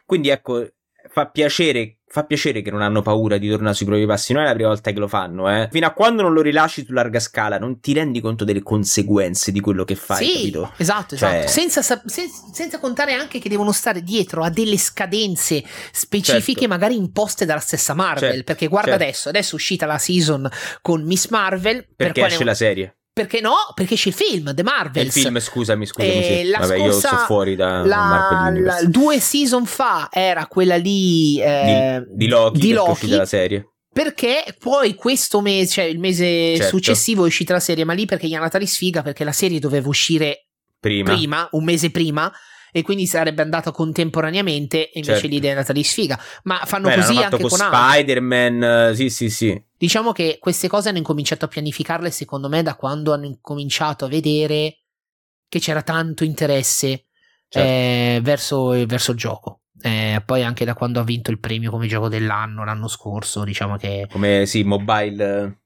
Quindi ecco, fa piacere, fa piacere che non hanno paura di tornare sui propri passi. Non è la prima volta che lo fanno, eh. Fino a quando non lo rilasci su larga scala, non ti rendi conto delle conseguenze di quello che fai, sì, capito? Esatto, cioè... esatto. Senza, sen- senza, contare anche che devono stare dietro a delle scadenze specifiche, certo. magari imposte dalla stessa Marvel. Certo, perché guarda certo. adesso, adesso è uscita la season con Miss Marvel. Perché per esce la serie. Perché no? Perché c'è il film, The Marvels. Il film, scusami, scusami. Eh, sì. Vabbè, io sto fuori da la, Marvel la, Due season fa era quella lì eh, di, di, Loki, di Loki la serie. Perché poi questo mese, cioè il mese certo. successivo è uscita la serie, ma lì perché gli hanno dato di sfiga perché la serie doveva uscire prima, prima un mese prima e quindi sarebbe andato contemporaneamente e invece certo. l'idea è andata di sfiga. Ma fanno Beh, così anche con, con Spider-Man, sì, sì, sì. Diciamo che queste cose hanno incominciato a pianificarle, secondo me, da quando hanno incominciato a vedere che c'era tanto interesse certo. eh, verso, verso, il gioco. Eh, poi anche da quando ha vinto il premio come gioco dell'anno l'anno scorso, diciamo che. Come sì, mobile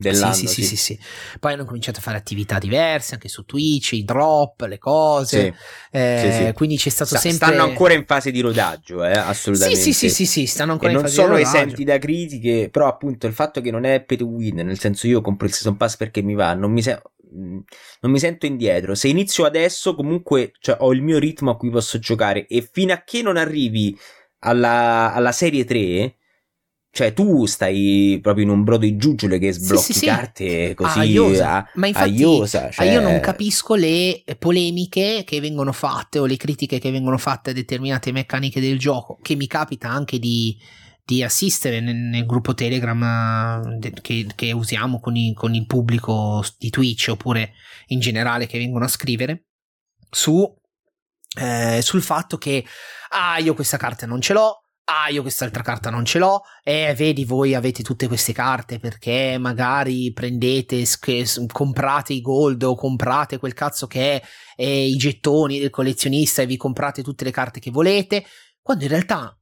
dell'anno. Sì, sì, sì, sì, sì, Poi hanno cominciato a fare attività diverse anche su Twitch, i drop, le cose. Sì, eh, sì, sì. Quindi c'è stato Sta, sempre. Stanno ancora in fase di rodaggio, eh, assolutamente. Sì, sì, sì, sì, stanno ancora e in fase di rodaggio. non sono esenti da critiche, però appunto il fatto che non è pay to win, nel senso io compro il season pass perché mi va, non mi, se- non mi sento indietro. Se inizio adesso, comunque cioè, ho il mio ritmo a cui posso giocare e fino a che non arrivi alla, alla serie 3 cioè, tu stai proprio in un brodo di giuggiole che sblocchi sì, sì, carte sì. così aiosa. A, Ma infatti, aiosa, cioè... io non capisco le polemiche che vengono fatte o le critiche che vengono fatte a determinate meccaniche del gioco, che mi capita anche di, di assistere nel, nel, gruppo Telegram eh, che, che usiamo con, i, con, il pubblico di Twitch oppure in generale che vengono a scrivere su, eh, sul fatto che ah io questa carta non ce l'ho ah io quest'altra carta non ce l'ho. Eh, vedi voi avete tutte queste carte perché magari prendete comprate i gold o comprate quel cazzo che è, è i gettoni del collezionista e vi comprate tutte le carte che volete quando in realtà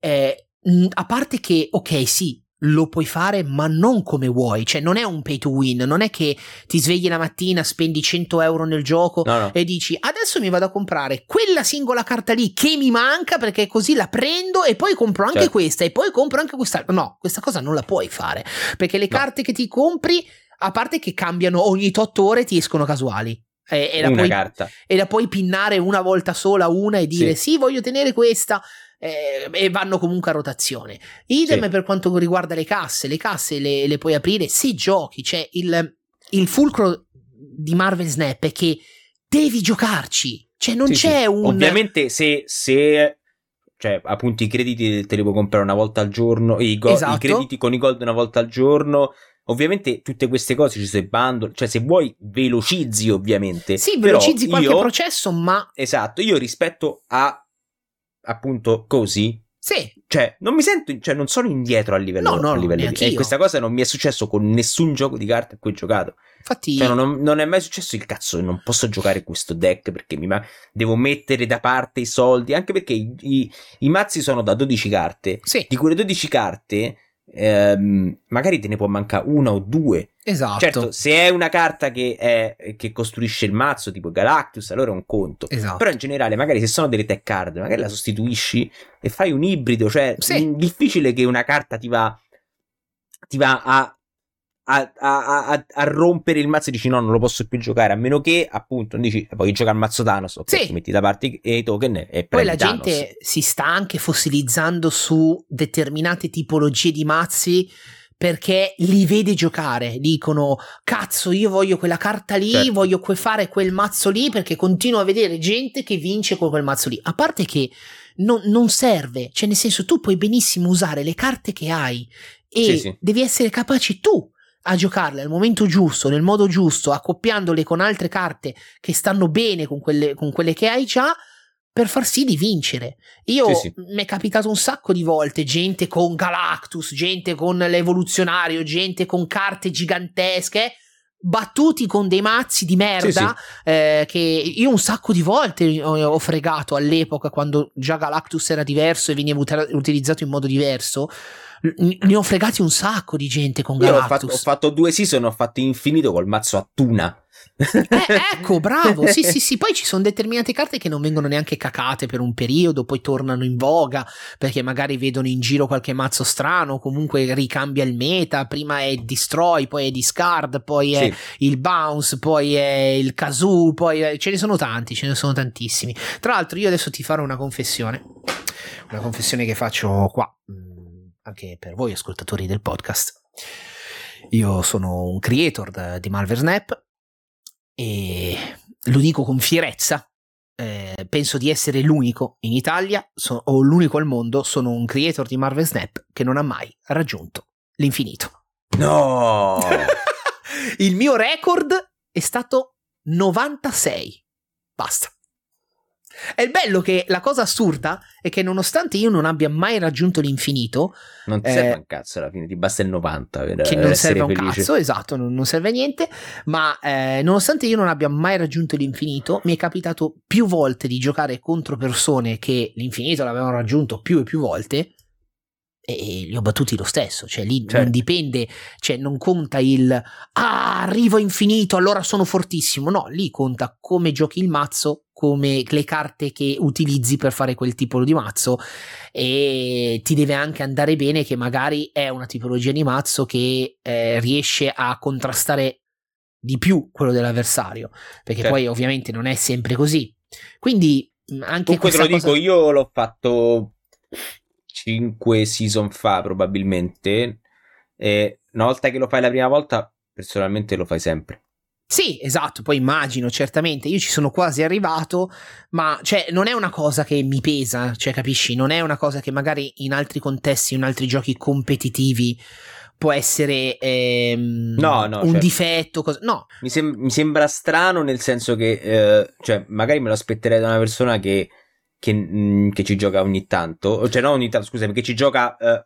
eh, a parte che ok sì lo puoi fare ma non come vuoi, cioè non è un pay to win, non è che ti svegli la mattina, spendi 100 euro nel gioco No, no. e dici adesso mi vado a comprare quella singola carta lì che mi manca perché così la prendo e poi compro anche Certo. questa e poi compro anche quest'altra. No, questa cosa non la puoi fare perché le No. carte che ti compri, a parte che cambiano ogni 8 ore, ti escono casuali. E, e la puoi, e la puoi pinnare una volta sola una e dire sì, Sì. voglio tenere questa eh, e vanno comunque a rotazione. Idem Sì. per quanto riguarda le casse, le casse le, le puoi aprire se giochi, cioè il, il fulcro di Marvel Snap è che devi giocarci, cioè non Sì, c'è sì. un... Ovviamente se, se cioè appunto i crediti te li puoi comprare una volta al giorno, i, go- Esatto. i crediti con i gold una volta al giorno. Ovviamente tutte queste cose ci sono i bundle, cioè se vuoi velocizzi ovviamente. Sì, Però velocizzi qualche io- processo, ma Esatto, io rispetto a appunto così, sì, cioè non mi sento, cioè non sono indietro a livello, No, no, a livello di... E questa cosa non mi è successo con nessun gioco di carte a cui ho giocato. infatti... Cioè, non, non è mai successo il cazzo, non posso giocare questo deck perché mi ma- devo mettere da parte i soldi, anche perché i, i- i mazzi sono da 12 carte. Sì, Di quelle 12 carte, ehm, magari te ne può mancare una o due. esatto. Certo, se è una carta che, è, che costruisce il mazzo, tipo Galactus, allora è un conto. esatto. Però in generale, magari se sono delle tech card, magari la sostituisci e fai un ibrido. Cioè, Sì. mh, difficile che una carta ti va, ti va a, a, a- a- a rompere il mazzo e dici no, non lo posso più giocare. A meno che, appunto, dici voglio giocare al mazzo Thanos. Ok, Sì. ti metti da parte i- token e Poi la Thanos. gente si sta anche fossilizzando su determinate tipologie di mazzi perché li vede giocare. Dicono: Cazzo, io voglio quella carta lì, Certo. voglio que- fare quel mazzo lì perché continuo a vedere gente che vince con quel mazzo lì. A parte che non, non serve, cioè, nel senso, tu puoi benissimo usare le carte che hai e Sì, sì. devi essere capace tu a giocarle al momento giusto, nel modo giusto, accoppiandole con altre carte che stanno bene con quelle, con quelle che hai già per far sì di vincere. Io Sì, sì. mi è capitato un sacco di volte gente con Galactus, gente con l'evoluzionario, gente con carte gigantesche. Battuti con dei mazzi di merda eh, che io un sacco di volte ho, fregato all'epoca quando già Galactus era diverso e veniva ut- utilizzato in modo diverso. Ne ho fregati un sacco di gente con Io ho Galactus. fatto, ho fatto due season, ho fatto infinito col mazzo a tuna. Eh, ecco, bravo. Sì, sì, sì. Poi ci sono determinate carte che non vengono neanche cacate per un periodo, poi tornano in voga perché magari vedono in giro qualche mazzo strano, comunque ricambia il meta. Prima è destroy, poi è discard, poi è Sì. il bounce, poi è il kazoo, poi è- ce ne sono tanti, ce ne sono tantissimi. Tra l'altro, io adesso ti farò una confessione. Una confessione che faccio qua, mm, anche per voi ascoltatori del podcast. Io sono un creator di Malware Snap e lo dico con fierezza. eh, penso di essere l'unico in Italia so- o l'unico al mondo. Sono un creator di Marvel Snap che non ha mai raggiunto l'infinito. No! Il mio record è stato 96. Basta. È il bello che la cosa assurda è che nonostante io non abbia mai raggiunto l'infinito, Non ti Eh, serve un cazzo alla fine, ti basta il 90 per, che per non serve un felice. cazzo, esatto, non, non serve a niente, ma eh, nonostante io non abbia mai raggiunto l'infinito, mi è capitato più volte di giocare contro persone che l'infinito l'avevano raggiunto più e più volte e li ho battuti lo stesso, cioè lì non Certo. dipende, cioè non conta il ah, arrivo infinito, allora sono fortissimo, no, lì conta come giochi il mazzo, come le carte che utilizzi per fare quel tipo di mazzo e ti deve anche andare bene che magari è una tipologia di mazzo che eh, riesce a contrastare di più quello dell'avversario, perché Certo. poi ovviamente non è sempre così. Quindi anche Comunque te lo cosa... dico, io l'ho fatto 5 season fa probabilmente. E una volta che lo fai la prima volta, personalmente lo fai sempre. Sì, esatto, poi immagino, certamente, io ci sono quasi arrivato, ma cioè non è una cosa che mi pesa, cioè capisci, non è una cosa che magari in altri contesti, in altri giochi competitivi può essere ehm, No, no, un certo. difetto, cosa... no, Mi, sem- mi sembra strano nel senso che, eh, cioè, magari me lo aspetterei da una persona che, che, mm, che ci gioca ogni tanto, cioè, non ogni tanto, scusami, che ci gioca eh, una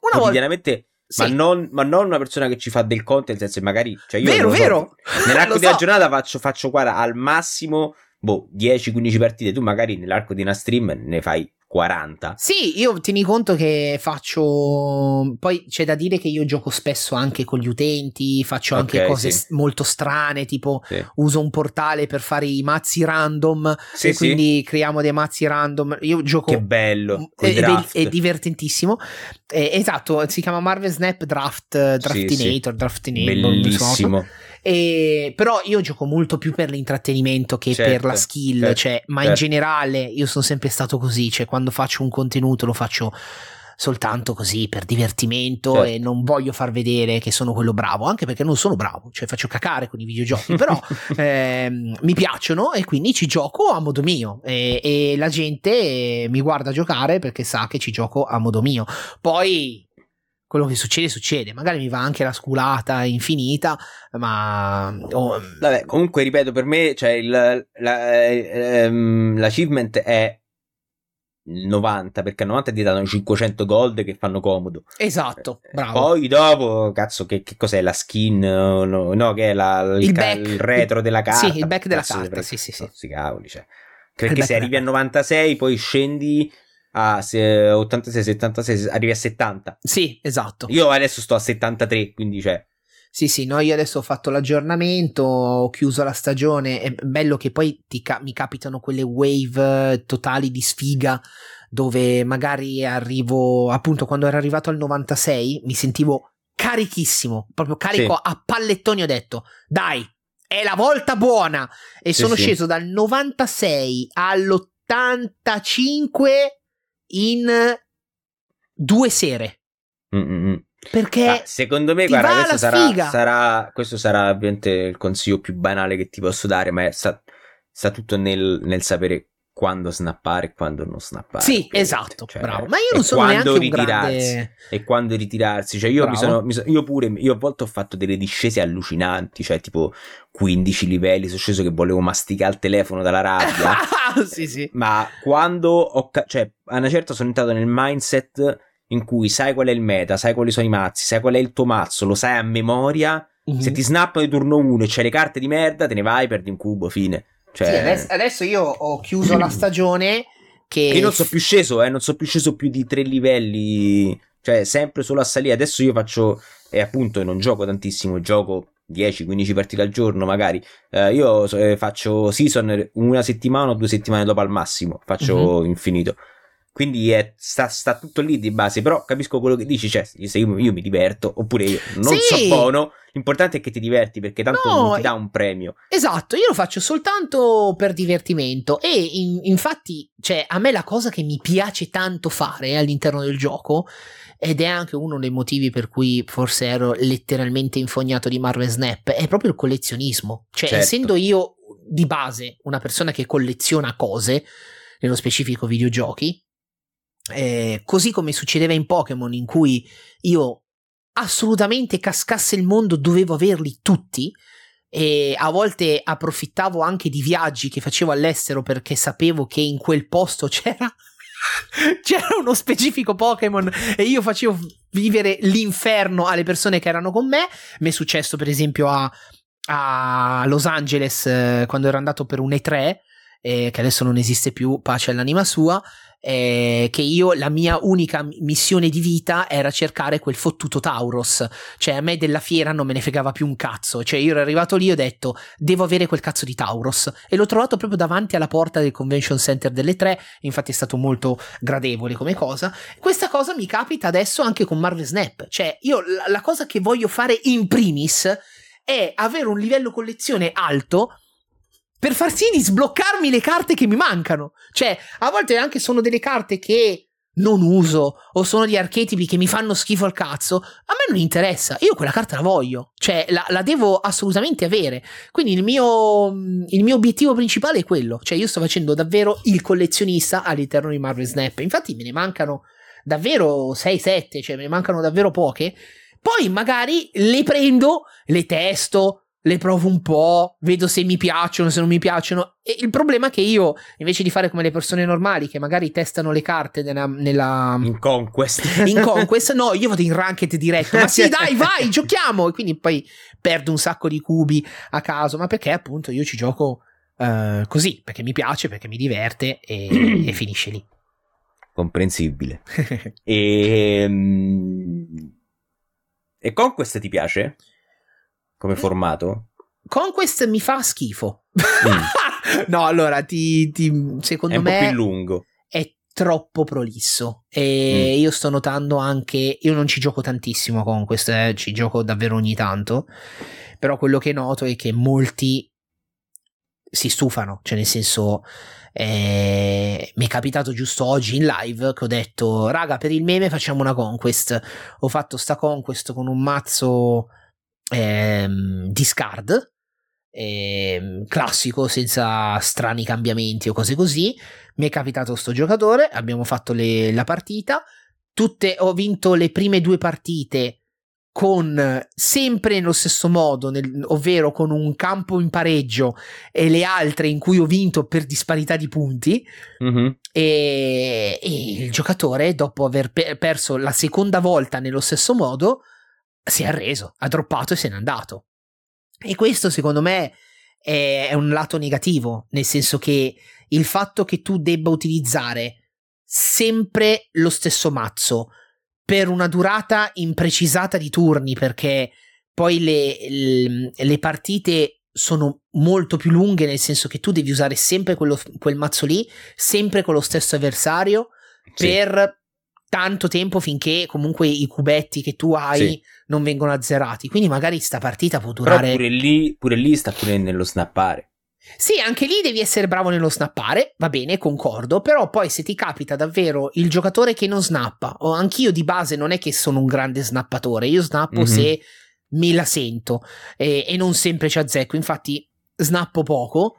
volta... quotidianamente, Sì. ma, non, ma non una persona che ci fa del content, nel senso che magari, cioè, io Vero, lo so, vero. Nell'arco della so. giornata faccio, faccio guarda, al massimo boh, 10-15 partite. Tu magari nell'arco di una stream ne fai 40. Sì, io tieni conto che faccio. Poi c'è da dire che io gioco spesso anche con gli utenti, faccio anche cose sì. molto strane, tipo Sì. uso un portale per fare i mazzi random Sì, e sì. quindi creiamo dei mazzi random. Io gioco. Che bello. È, è è divertentissimo. Eh, esatto, si chiama Marvel Snap Draft, eh, Draftinator, Draftinator. Bellissimo. E- però io gioco molto più per l'intrattenimento che Certo, per la skill, certo, cioè, ma in certo. generale io sono sempre stato così, cioè quando faccio un contenuto lo faccio soltanto così per divertimento Certo. e non voglio far vedere che sono quello bravo, anche perché non sono bravo, cioè faccio cacare con i videogiochi, però ehm, mi piacciono e quindi ci gioco a modo mio e, e la gente mi guarda giocare perché sa che ci gioco a modo mio. Poi quello che succede succede, magari mi va anche la sculata infinita, ma oh, Vabbè, comunque ripeto, per me cioè, il, la- ehm, l'achievement è il 90, perché al 90 ti danno 500 gold che fanno comodo. esatto, Eh, bravo. Poi dopo, cazzo, che, che cos'è la skin? No, no, no, che è la, il, Il back. il retro della carta. Sì, il back della Cazzo, carta, pre- sì, sì, sì. Cavoli, cioè. Il Perché se arrivi a della 96, poi scendi a se- 86, 76, arrivi a 70. Sì, esatto. Io adesso sto a 73, quindi cioè. Sì, sì, no, io adesso ho fatto l'aggiornamento, ho chiuso la stagione, è bello che poi ti ca- mi capitano quelle wave eh, totali di sfiga dove magari arrivo, appunto quando ero arrivato al 96 mi sentivo carichissimo, proprio carico Sì. a pallettoni ho detto, dai, è la volta buona e Sì, sono sì. sceso dal 96 all'85 in due sere. mm, mm, mm. Perché Ah, secondo me, guarda, questo sarà, sarà- questo sarà ovviamente il consiglio più banale che ti posso dare, ma è- sta, sta tutto nel, nel sapere quando snappare e quando non snappare. Sì, esatto, Cioè, bravo. Ma io non sono neanche un ritirarsi. grande... E quando ritirarsi, cioè io, mi sono, mi so- io pure, io a volte ho fatto delle discese allucinanti, cioè tipo 15 livelli, sono sceso che volevo masticare il telefono dalla rabbia. sì, sì. Ma quando ho, cioè, a una certa sono entrato nel mindset in cui sai qual è il meta, sai quali sono i mazzi, sai qual è il tuo mazzo, lo sai a memoria. Mhm. Se ti snappano di turno 1 e c'hai le carte di merda, te ne vai, perdi un cubo, fine. Cioè, Sì, adesso, adesso io ho chiuso la stagione che... io non so più sceso, eh, non so più sceso più di tre livelli, cioè sempre solo a salire. Adesso io faccio, e appunto non gioco tantissimo, gioco 10-15 partite al giorno magari. Eh, io eh, faccio season una settimana o due settimane dopo al massimo, faccio infinito. Quindi è- sta, sta tutto lì di base, però capisco quello che dici, cioè se io, io mi diverto, oppure io non Sì. so buono, l'importante è che ti diverti perché tanto No, non ti dà un premio. Esatto, io lo faccio soltanto per divertimento e in- infatti, cioè, a me la cosa che mi piace tanto fare all'interno del gioco ed è anche uno dei motivi per cui forse ero letteralmente infognato di Marvel Snap, è proprio il collezionismo. Cioè, Certo. essendo io di base una persona che colleziona cose, nello specifico videogiochi, eh, così come succedeva in Pokémon in cui io assolutamente cascasse il mondo dovevo averli tutti e a volte approfittavo anche di viaggi che facevo all'estero perché sapevo che in quel posto c'era c'era uno specifico Pokémon e io facevo vivere l'inferno alle persone che erano con me. Mi è successo, per esempio, a, a Los Angeles eh, quando ero andato per un E3, eh, che adesso non esiste più, pace all'anima sua. Eh, che io la mia unica missione di vita era cercare quel fottuto Tauros. Cioè, a me della fiera non me ne fregava più un cazzo. Cioè, io ero arrivato lì e ho detto: devo avere quel cazzo di Tauros. E l'ho trovato proprio davanti alla porta del convention center delle tre. Infatti, è stato molto gradevole come cosa. Questa cosa mi capita adesso anche con Marvel Snap. Cioè, io la, la cosa che voglio fare in primis è avere un livello collezione alto per far sì di sbloccarmi le carte che mi mancano. Cioè, a volte anche sono delle carte che non uso o sono di archetipi che mi fanno schifo al cazzo. A me non interessa, io quella carta la voglio, cioè la, la devo assolutamente avere. Quindi il mio, il mio obiettivo principale è quello, cioè io sto facendo davvero il collezionista all'interno di Marvel Snap. Infatti me ne mancano davvero 6-7, cioè me ne mancano davvero poche. Poi magari le prendo, le testo, le provo un po', vedo se mi piacciono, se non mi piacciono. E il problema è che io, invece di fare come le persone normali che magari testano le carte nella, nella In conquest. in conquest, no, io vado in ranked diretto. Ma sì, dai, vai, giochiamo. E quindi poi perdo un sacco di cubi a caso. Ma perché appunto io ci gioco eh, così, perché mi piace, perché mi diverte e, e finisce lì. comprensibile. e, mm, e Conquest ti piace? Come formato? Conquest mi fa schifo. Mm. no, allora, ti, ti, secondo è me... più lungo. È troppo prolisso. E mm. io sto notando anche... Io non ci gioco tantissimo a Conquest, eh, ci gioco davvero ogni tanto. Però quello che noto è che molti si stufano, cioè nel senso eh, mi è capitato giusto oggi in live che ho detto raga per il meme facciamo una conquest ho fatto sta conquest con un mazzo ehm, discard ehm, classico senza strani cambiamenti o cose così mi è capitato sto giocatore abbiamo fatto le, la partita tutte ho vinto le prime due partite con sempre nello stesso modo, nel, ovvero con un campo in pareggio e le altre in cui ho vinto per disparità di punti. Mm-hmm. E, e, il giocatore, dopo aver pe- perso la seconda volta nello stesso modo, si è arreso, ha droppato e se n'è andato. E questo, secondo me, è, un lato negativo, nel senso che il fatto che tu debba utilizzare sempre lo stesso mazzo per una durata imprecisata di turni perché poi le, le, le, partite sono molto più lunghe nel senso che tu devi usare sempre quello, quel mazzo lì, sempre con lo stesso avversario sì. per tanto tempo finché comunque i cubetti che tu hai sì. non vengono azzerati. Quindi magari sta partita può durare... Però pure lì, pure lì sta pure nello snappare. Sì, anche lì devi essere bravo nello snappare, va bene, concordo, però poi se ti capita davvero il giocatore che non snappa, o anch'io di base non è che sono un grande snappatore, io snappo mm-hmm. se me la sento e, e, non sempre ci azzecco, infatti snappo poco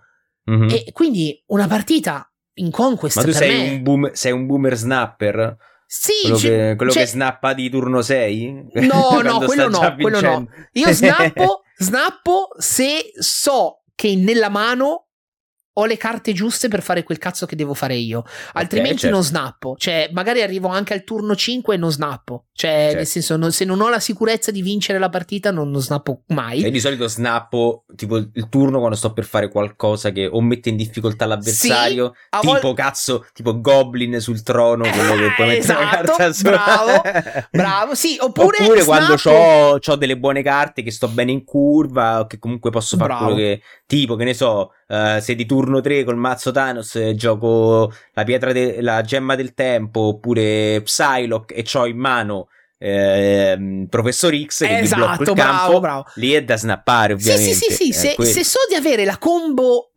mm-hmm. e quindi una partita in conquest Ma tu sei, me... un boom, sei un boomer snapper? Sì, quello, che, quello che, snappa di turno 6? No, no, quello no, quello no. Io snappo, snappo se so che nella mano ho le carte giuste per fare quel cazzo che devo fare io. Altrimenti okay, certo. non snappo. Cioè, magari arrivo anche al turno 5 e non snappo. Cioè, certo. nel senso, non, se non ho la sicurezza di vincere la partita, non, non snappo mai. E di solito snappo tipo il turno quando sto per fare qualcosa che o mette in difficoltà l'avversario. Sì, tipo, vol- cazzo, tipo Goblin sul trono. Quello che puoi esatto, mettere esatto, carta bravo, bravo. Sì, oppure, oppure quando ho, ho delle buone carte che sto bene in curva, o che comunque posso fare quello che. Tipo, che ne so Uh, se di turno 3 col mazzo Thanos eh, gioco la pietra de- la gemma del tempo oppure Psylocke e ho in mano eh, Professor X che esatto, il bravo, campo bravo. lì è da snappare ovviamente sì sì sì, sì. Eh, se, se, so di avere la combo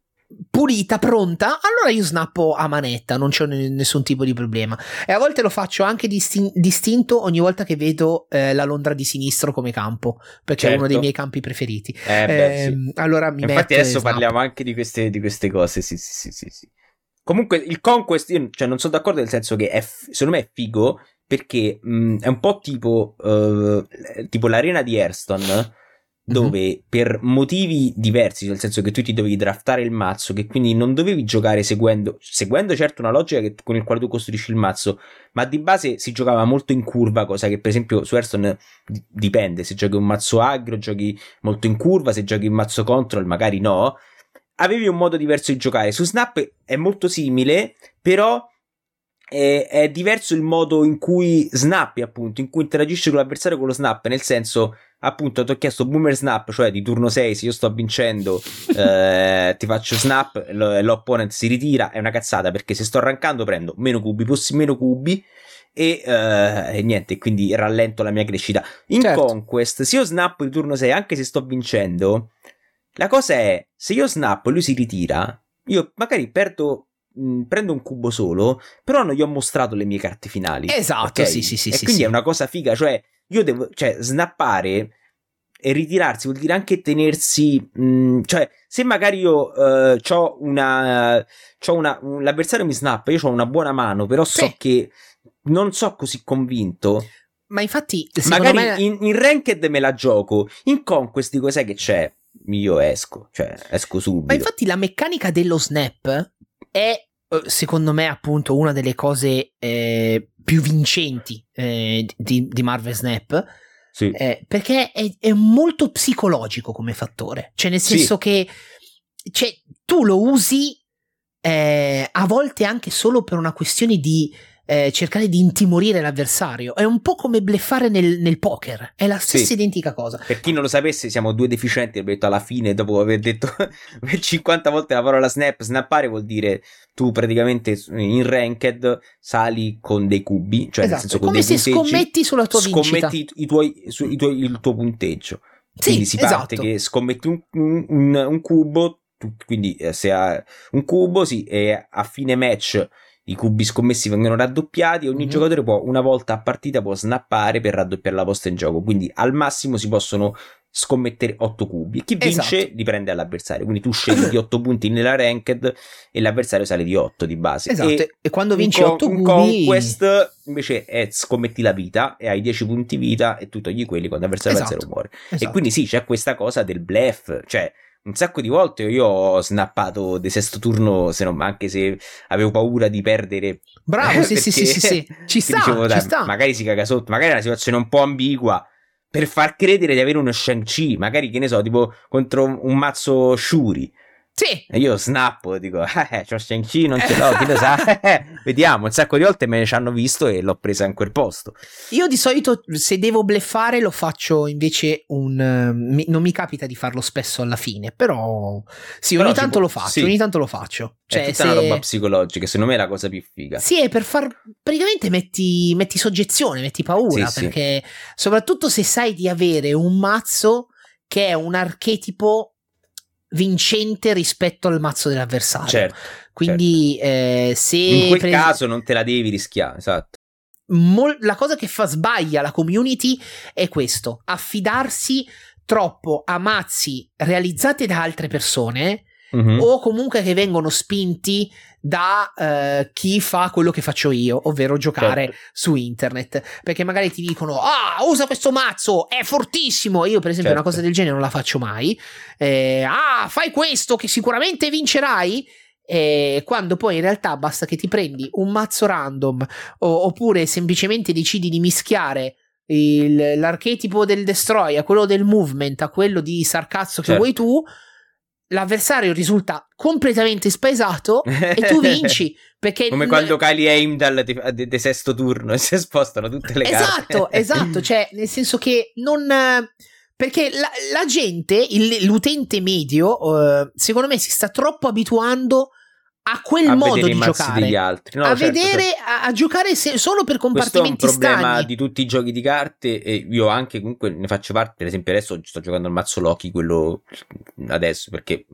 pulita, pronta, allora io snappo a manetta, non c'è nessun tipo di problema. E a volte lo faccio anche distin- distinto ogni volta che vedo eh, la Londra di sinistro come campo, perché certo. è uno dei certo. miei campi preferiti. Eh, beh, eh, sì. Allora mi Infatti adesso parliamo anche di queste, di queste cose, sì, sì, sì, sì, Comunque il Conquest, io cioè, non sono d'accordo nel senso che è, secondo me è figo perché mh, è un po' tipo, uh, tipo l'arena di Hearthstone dove mm-hmm. per motivi diversi, nel senso che tu ti dovevi draftare il mazzo, che quindi non dovevi giocare seguendo, seguendo certo una logica che, con il quale tu costruisci il mazzo, ma di base si giocava molto in curva, cosa che per esempio su Hearthstone dipende, se giochi un mazzo agro giochi molto in curva, se giochi un mazzo control magari no, avevi un modo diverso di giocare, su Snap è molto simile, però è, è diverso il modo in cui snappi appunto, in cui interagisci con l'avversario con lo snap, nel senso appunto ti ho chiesto boomer snap, cioè di turno 6 se io sto vincendo eh, ti faccio snap, lo, l'opponent si ritira, è una cazzata perché se sto arrancando prendo meno cubi, possi meno cubi e, eh, e, niente, quindi rallento la mia crescita. In certo. Conquest, se io snappo di turno 6 anche se sto vincendo, la cosa è, se io snappo e lui si ritira, io magari perdo prendo un cubo solo, però non gli ho mostrato le mie carte finali. Esatto, okay? sì, sì, sì. E sì, quindi sì. è una cosa figa, cioè io devo, cioè, snappare e ritirarsi vuol dire anche tenersi, mh, cioè, se magari io uh, ho una, c'ho una, un, l'avversario mi snappa, io ho una buona mano, però so sì. che non so così convinto. Ma infatti, magari me... in, in ranked me la gioco, in conquest dico, sai che c'è? Io esco, cioè esco subito. Ma infatti la meccanica dello snap è eh, secondo me appunto una delle cose eh, più vincenti eh, di, di, Marvel Snap. Sì. Eh, perché è, è, molto psicologico come fattore. Cioè, nel senso sì. che cioè, tu lo usi eh, a volte anche solo per una questione di eh, cercare di intimorire l'avversario. È un po' come bleffare nel, nel poker, è la stessa Sì. identica cosa. Per chi non lo sapesse, siamo due deficienti. Abbiamo detto alla fine, dopo aver detto per 50 volte la parola snap, snappare vuol dire tu praticamente in ranked sali con dei cubi, cioè nel esatto, senso è con come dei se punteggi. scommetti sulla tua vincita. scommetti i tuoi, su- i tuoi- il tuo punteggio. Sì, Quindi si parte esatto. che scommetti un, un- un- un cubo, tu- quindi eh, se ha un cubo, sì, e a fine match i cubi scommessi vengono raddoppiati e ogni Mhm. giocatore può una volta a partita può snappare per raddoppiare la posta in gioco. Quindi al massimo si possono scommettere 8 cubi. Chi vince Esatto. li prende all'avversario. Quindi tu scegli di 8 punti nella ranked e l'avversario sale di 8 di base. Esatto, E e, quando vinci con- 8 un cubi conquest invece è scommetti la vita e hai 10 punti vita e tu togli quelli quando l'avversario Esatto. muore. Esatto. E quindi sì, c'è questa cosa del bluff, cioè un sacco di volte io ho snappato de sesto turno, se non, anche se avevo paura di perdere. Bravo, sì, sì, sì, sì, sì. Ci sta, dicevo, ci sta. Magari si caga sotto, magari è una situazione un po' ambigua per far credere di avere uno Shang-Chi, magari che ne so, tipo contro un mazzo Shuri. Sì, E io snappo, dico, eh, c'ho Shang-Chi, non ce l'ho, chi lo sa? Vediamo, un sacco di volte me ne ci hanno visto e l'ho presa in quel posto. io di solito se devo bleffare lo faccio invece un... eh, mi- non mi capita di farlo spesso alla fine, però sì, Però ogni tanto può- lo faccio, sì. ogni tanto lo faccio. È Cioè, tutta se... una roba psicologica, secondo me è la cosa più figa. Sì, è per far praticamente metti, metti soggezione, metti paura, Sì, sì. perché soprattutto se sai di avere un mazzo che è un archetipo vincente rispetto al mazzo dell'avversario. Certo, Quindi eh, se in quel per- caso non te la devi rischiare, esatto. mol- la cosa che fa sbaglia la community è questo, affidarsi troppo a mazzi realizzati da altre persone Mhm. o comunque che vengono spinti da eh, chi fa quello che faccio io, ovvero giocare Certo. su internet. Perché magari ti dicono: Ah, usa questo mazzo, è fortissimo. Io, per esempio, Certo. una cosa del genere non la faccio mai. Eh, ah, fai questo che sicuramente vincerai. E quando poi in realtà basta che ti prendi un mazzo random o- oppure semplicemente decidi di mischiare il- l'archetipo del destroy a quello del movement a quello di sarcazzo che Certo. vuoi tu l'avversario risulta completamente spaesato e tu vinci perché Come quando Kylie Heimdall de, de- de sesto turno e si spostano tutte le esatto carte. esatto cioè nel senso che non perché la, la gente il- l'utente medio eh, secondo me si sta troppo abituando a quel a modo di giocare. degli altri. No, a certo, vedere certo. a, a giocare se- solo per Questo è un compartimenti problema stagni. di tutti i giochi di carte e io anche comunque ne faccio parte, per esempio adesso sto giocando al mazzo Loki, quello adesso perché,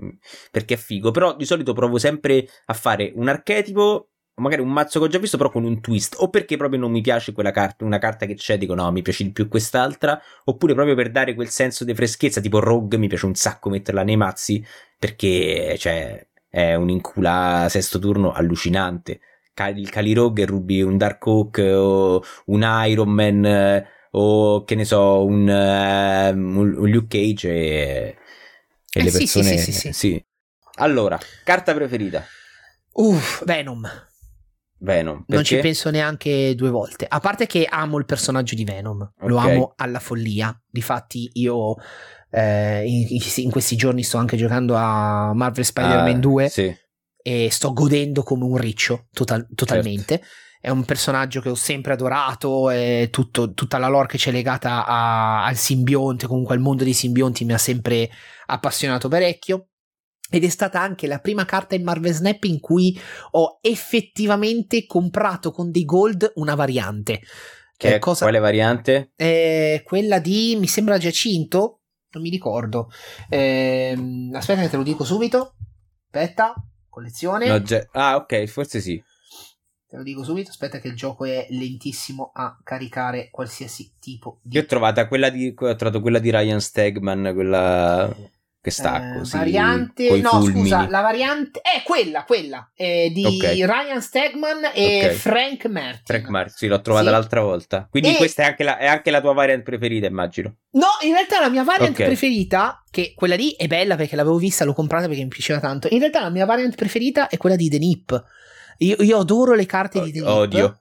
perché è figo, però di solito provo sempre a fare un archetipo magari un mazzo che ho già visto però con un twist. O perché proprio non mi piace quella carta, una carta che c'è dico no mi piace di più quest'altra. Oppure proprio per dare quel senso di freschezza tipo Rogue mi piace un sacco metterla nei mazzi perché cioè è un incula sesto turno allucinante il Cali Rogue rubi un Dark Oak o un Iron Man eh, o che ne so un, eh, un, un Luke Cage e, e Eh le sì, sì, persone sì, sì, sì. allora carta preferita uff Venom Venom non ci perché? penso neanche due volte. A parte che amo il personaggio di Venom, lo Ok. amo alla follia. Difatti, io eh, in, in questi giorni sto anche giocando a Marvel Spider-Man Ah, 2 sì. e sto godendo come un riccio total- Certo. totalmente. È un personaggio che ho sempre adorato e tutto- tutta la lore che c'è legata a- al simbionte, comunque al mondo dei simbionti mi ha sempre appassionato parecchio. Ed è stata anche la prima carta in Marvel Snap in cui ho effettivamente comprato con dei gold una variante. Che è cosa? quale variante? È quella di, mi sembra Giacinto, non mi ricordo. Ehm, aspetta che te lo dico subito. Aspetta, collezione. No, già- ah ok forse sì Te lo dico subito, aspetta che il gioco è lentissimo a caricare qualsiasi tipo di io ho trovato quella di, ho trovato quella di Ryan Stegman quella che sta eh, così variante. No, fulmini. scusa, la variante è quella, quella è di Ok. Ryan Stegman e Ok. Frank Martin. Frank Martin, sì, l'ho trovata Sì. l'altra volta. Quindi E- questa è anche, la, è anche la tua variant preferita, immagino. No, in realtà la mia variant Ok. preferita, che quella lì è bella perché l'avevo vista, l'ho comprata perché mi piaceva tanto. In realtà la mia variant preferita è quella di The Nip. Io, io adoro le carte di The Nip. Odio.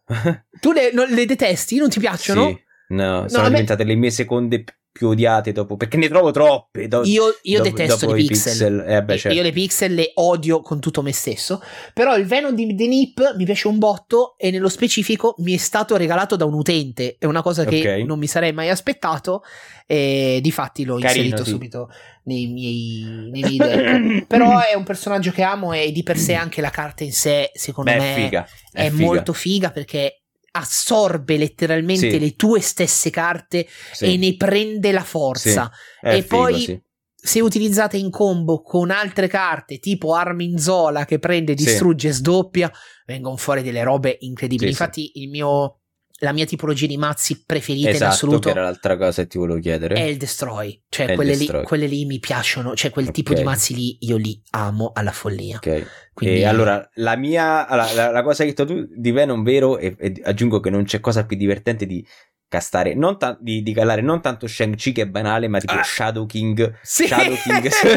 Tu le, non- le detesti? Non ti piacciono? Sì. No, a sono me- diventate le mie seconde più odiate dopo? Perché ne trovo troppe. Do, io, io dopo, detesto i pixel. pixel. Eh, beh, certo. Io le pixel le odio con tutto me stesso. Però il Venom di The Nip mi piace un botto e nello specifico mi è stato regalato da un utente. È una cosa che Ok. non mi sarei mai aspettato. E difatti l'ho Carino, inserito sì. subito nei miei, nei miei deck. Però è un personaggio che amo e di per sé anche la carta in sé, secondo Beh, me, è figa. è, figa. molto figa perché assorbe letteralmente Sì. le tue stesse carte Sì, e ne prende la forza. è e figo, poi sì. se utilizzate in combo con altre carte tipo Arminzola che prende, Sì. distrugge, sdoppia, vengono fuori delle robe incredibili. Sì, sì. Infatti, il mio, la mia tipologia di mazzi preferita in Esatto, assoluto che era l'altra cosa che ti volevo chiedere. è il Destroy. Cioè, quelle, Destroy. Lì, quelle lì mi piacciono. Cioè, quel tipo di mazzi lì io li amo alla follia. Ok. Quindi, E allora, la mia allora, la, la cosa che hai detto tu di Venom vero, e, e aggiungo che non c'è cosa più divertente di castare, non ta- di, di calare non tanto Shang-Chi che è banale, ma tipo Ah. Shadow King, Sì. Shadow King su,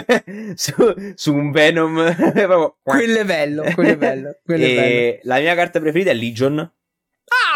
su- su un Venom. quello è bello, quello è bello. Quello è bello. la mia carta preferita è Legion. Ah,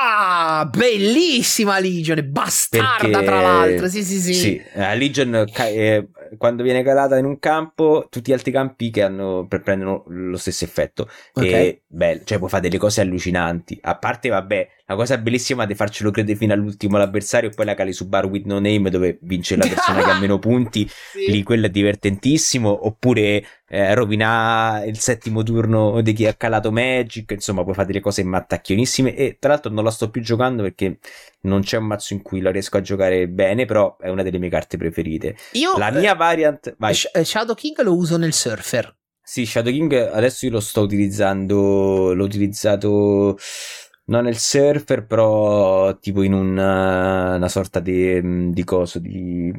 bellissima Legion, bastarda Perché- tra l'altro. Sì, sì, sì. Sì, Legion eh, quando viene calata in un campo, tutti gli altri campi che hanno, pre- prendono lo stesso effetto. Ok. E bello, cioè puoi fare delle cose allucinanti. A parte, vabbè, la cosa bellissima di farcelo credere fino all'ultimo l'avversario e poi la cali su Bar with No Name dove vince la persona che ha meno punti. Sì. Lì quello è divertentissimo. Oppure eh, rovinare il settimo turno di chi ha calato Magic. Insomma, puoi fare delle cose mattacchionissime. E tra l'altro non la sto più giocando perché non c'è un mazzo in cui la riesco a giocare bene. Però è una delle mie carte preferite. Io La mia variant. Vai. eh, Sh- eh, Shadow King lo uso nel Surfer. Sì, Shadow King adesso io lo sto utilizzando. L'ho utilizzato non nel surfer, però tipo in una, una sorta di, di coso. Di...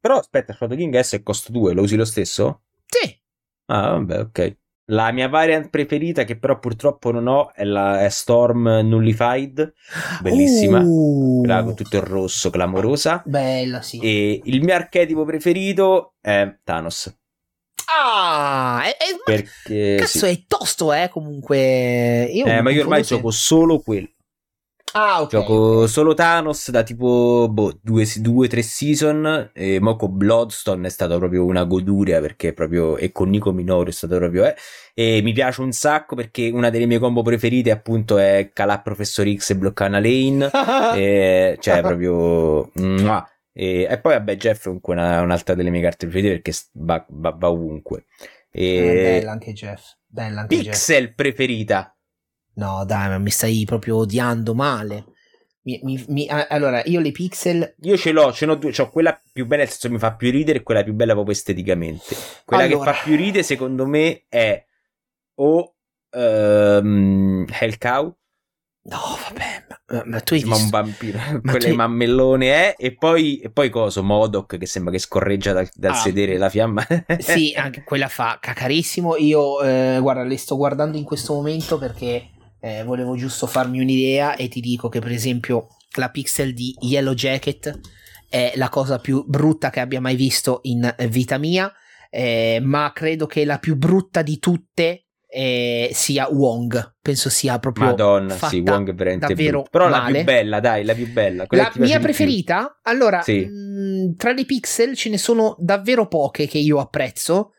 Però aspetta, Shadow King S è costo 2, lo usi lo stesso? Sì. Ah, vabbè, ok. La mia variant preferita, che però purtroppo non ho, è la è Storm Nullified. Bellissima. Uh, con tutto il rosso, clamorosa. Bella, sì. E il mio archetipo preferito è Thanos. Ah, è, è- Perché. cazzo, sì. è tosto, eh, comunque. Io Eh, ma io ormai gioco solo quello. Ah, ok. Gioco solo Thanos da tipo boh, due, due, tre season. E mo con Bloodstone è stata proprio una goduria perché proprio. E con Nico Minoru è stato proprio. Eh, e mi piace un sacco perché una delle mie combo preferite appunto è calà Professor X e bloccare una lane. e, cioè proprio. mua. E, e poi vabbè, Jeff è comunque una- un'altra delle mie carte preferite perché va, va- va ovunque. E Eh, bella anche Jeff. Bella anche Jeff. Pixel preferita. No, dai, ma mi stai proprio odiando male. Mi- mi- mi- allora, io le pixel. Io ce l'ho, ce n'ho due, c'ho quella più bella, nel senso mi fa più ridere e quella più bella proprio esteticamente. Quella Allora. che fa più ridere secondo me è o ehm, Hell Cow, No, vabbè, ma, ma tu hai ma un visto. vampiro, Ma quelle tu- mammellone è, e poi, e poi coso, Modok che sembra che scorreggia dal, dal Ah. sedere la fiamma. Sì, anche quella fa cacarissimo. Io, eh, guarda, le sto guardando in questo momento perché eh, volevo giusto farmi un'idea e ti dico che, per esempio, la pixel di Yellow Jacket è la cosa più brutta che abbia mai visto in vita mia, eh, ma credo che la più brutta di tutte eh, sia Wong. Penso sia proprio Madonna, sì, Wong veramente davvero brutto. Però la male. più bella, dai, la più bella. quella La mia preferita? Allora, Sì. mh, tra le pixel ce ne sono davvero poche che io apprezzo.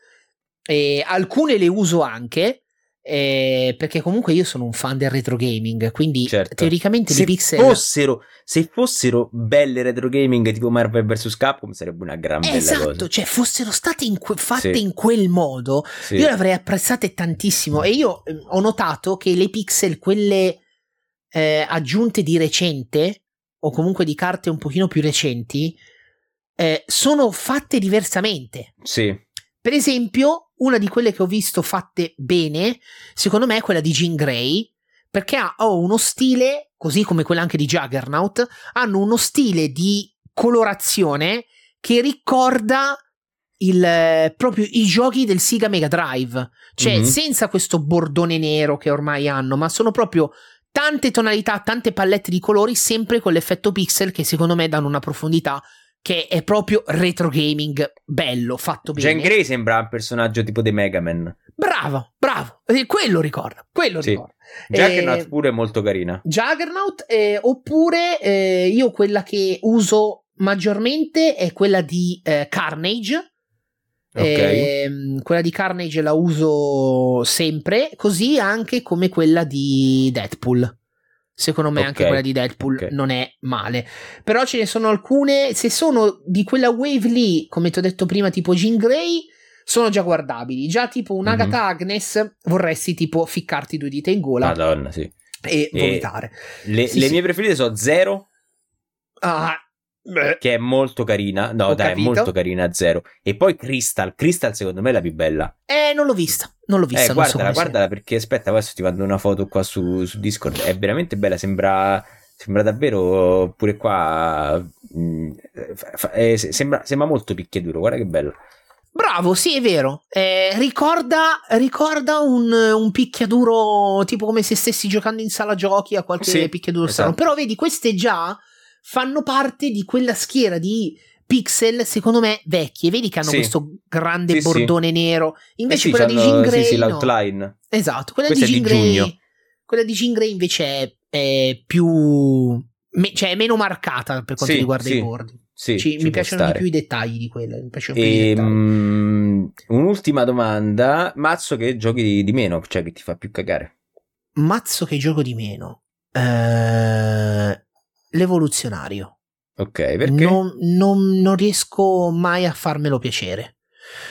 E alcune le uso anche. Eh, perché comunque io sono un fan del retro gaming. Quindi Certo. teoricamente se pixel. fossero, se fossero belle retro gaming tipo Marvel vs Capcom sarebbe una gran bella esatto, cosa. cioè fossero state in que- fatte Sì. in quel modo, Sì. io le avrei apprezzate tantissimo. E io eh, ho notato che le pixel, quelle eh, aggiunte di recente, o comunque di carte un pochino più recenti, eh, sono fatte diversamente. Sì. Per esempio, una di quelle che ho visto fatte bene, secondo me è quella di Jean Grey, perché ha ha uno stile, così come quella anche di Juggernaut, hanno uno stile di colorazione che ricorda il, eh, proprio i giochi del Sega Mega Drive, cioè Mhm. senza questo bordone nero che ormai hanno, ma sono proprio tante tonalità, tante pallette di colori, sempre con l'effetto pixel che secondo me danno una profondità che è proprio retro gaming bello, fatto bene. Jean Grey sembra un personaggio tipo dei Mega Man. Bravo, bravo, Eh, quello ricorda, quello Sì. ricorda. Juggernaut Eh, pure è molto carina. Juggernaut, eh, oppure eh, io quella che uso maggiormente è quella di eh, Carnage. Ok. Ehm, quella di Carnage la uso sempre, così anche come quella di Deadpool. Secondo me anche Ok, quella di Deadpool ok. non è male. Però ce ne sono alcune, se sono di quella wave lì, come ti ho detto prima, tipo Jean Grey, sono già guardabili. Già tipo un Mhm. Agatha Agnes vorresti tipo ficcarti due dita in gola Madonna, sì. e E- vomitare. Le, Sì, le sì. mie preferite sono Zero, Ah, beh. che è molto carina. No, Ho dai, capito. è molto carina Zero. E poi Crystal. Crystal secondo me è la più bella. Eh, non l'ho vista. Non l'ho vista. Eh, non so guardala, guardala perché aspetta, adesso ti mando una foto qua su, su Discord. È veramente bella, sembra, sembra davvero pure qua. mh, fa- fa- eh, se- sembra, sembra molto picchiaduro, guarda che bello. Bravo, sì, è vero. Eh, ricorda ricorda un, un picchiaduro tipo come se stessi giocando in sala giochi a qualche Sì, picchiaduro esatto. strano. Però vedi, queste già fanno parte di quella schiera di pixel, secondo me, vecchie. Vedi che hanno Sì. questo grande Sì, sì. bordone nero. Eh Invece sì, quella di Jean sì, Grey. sì, no. l'outline. Esatto, quella Questa di Jean Grey. giugno. Quella di Jean Grey invece è, è più. me- cioè è meno marcata per quanto Sì, riguarda sì. i bordi. Sì, Ci- ci mi piacciono stare. di più i dettagli di quella. Mi piacciono più i E, dettagli. mm, un'ultima domanda, Mazzo che giochi di, meno, cioè che ti fa più cagare. Mazzo che gioco di meno. Eh, l'evoluzionario. Ok, perché? Non, non- non riesco mai a farmelo piacere.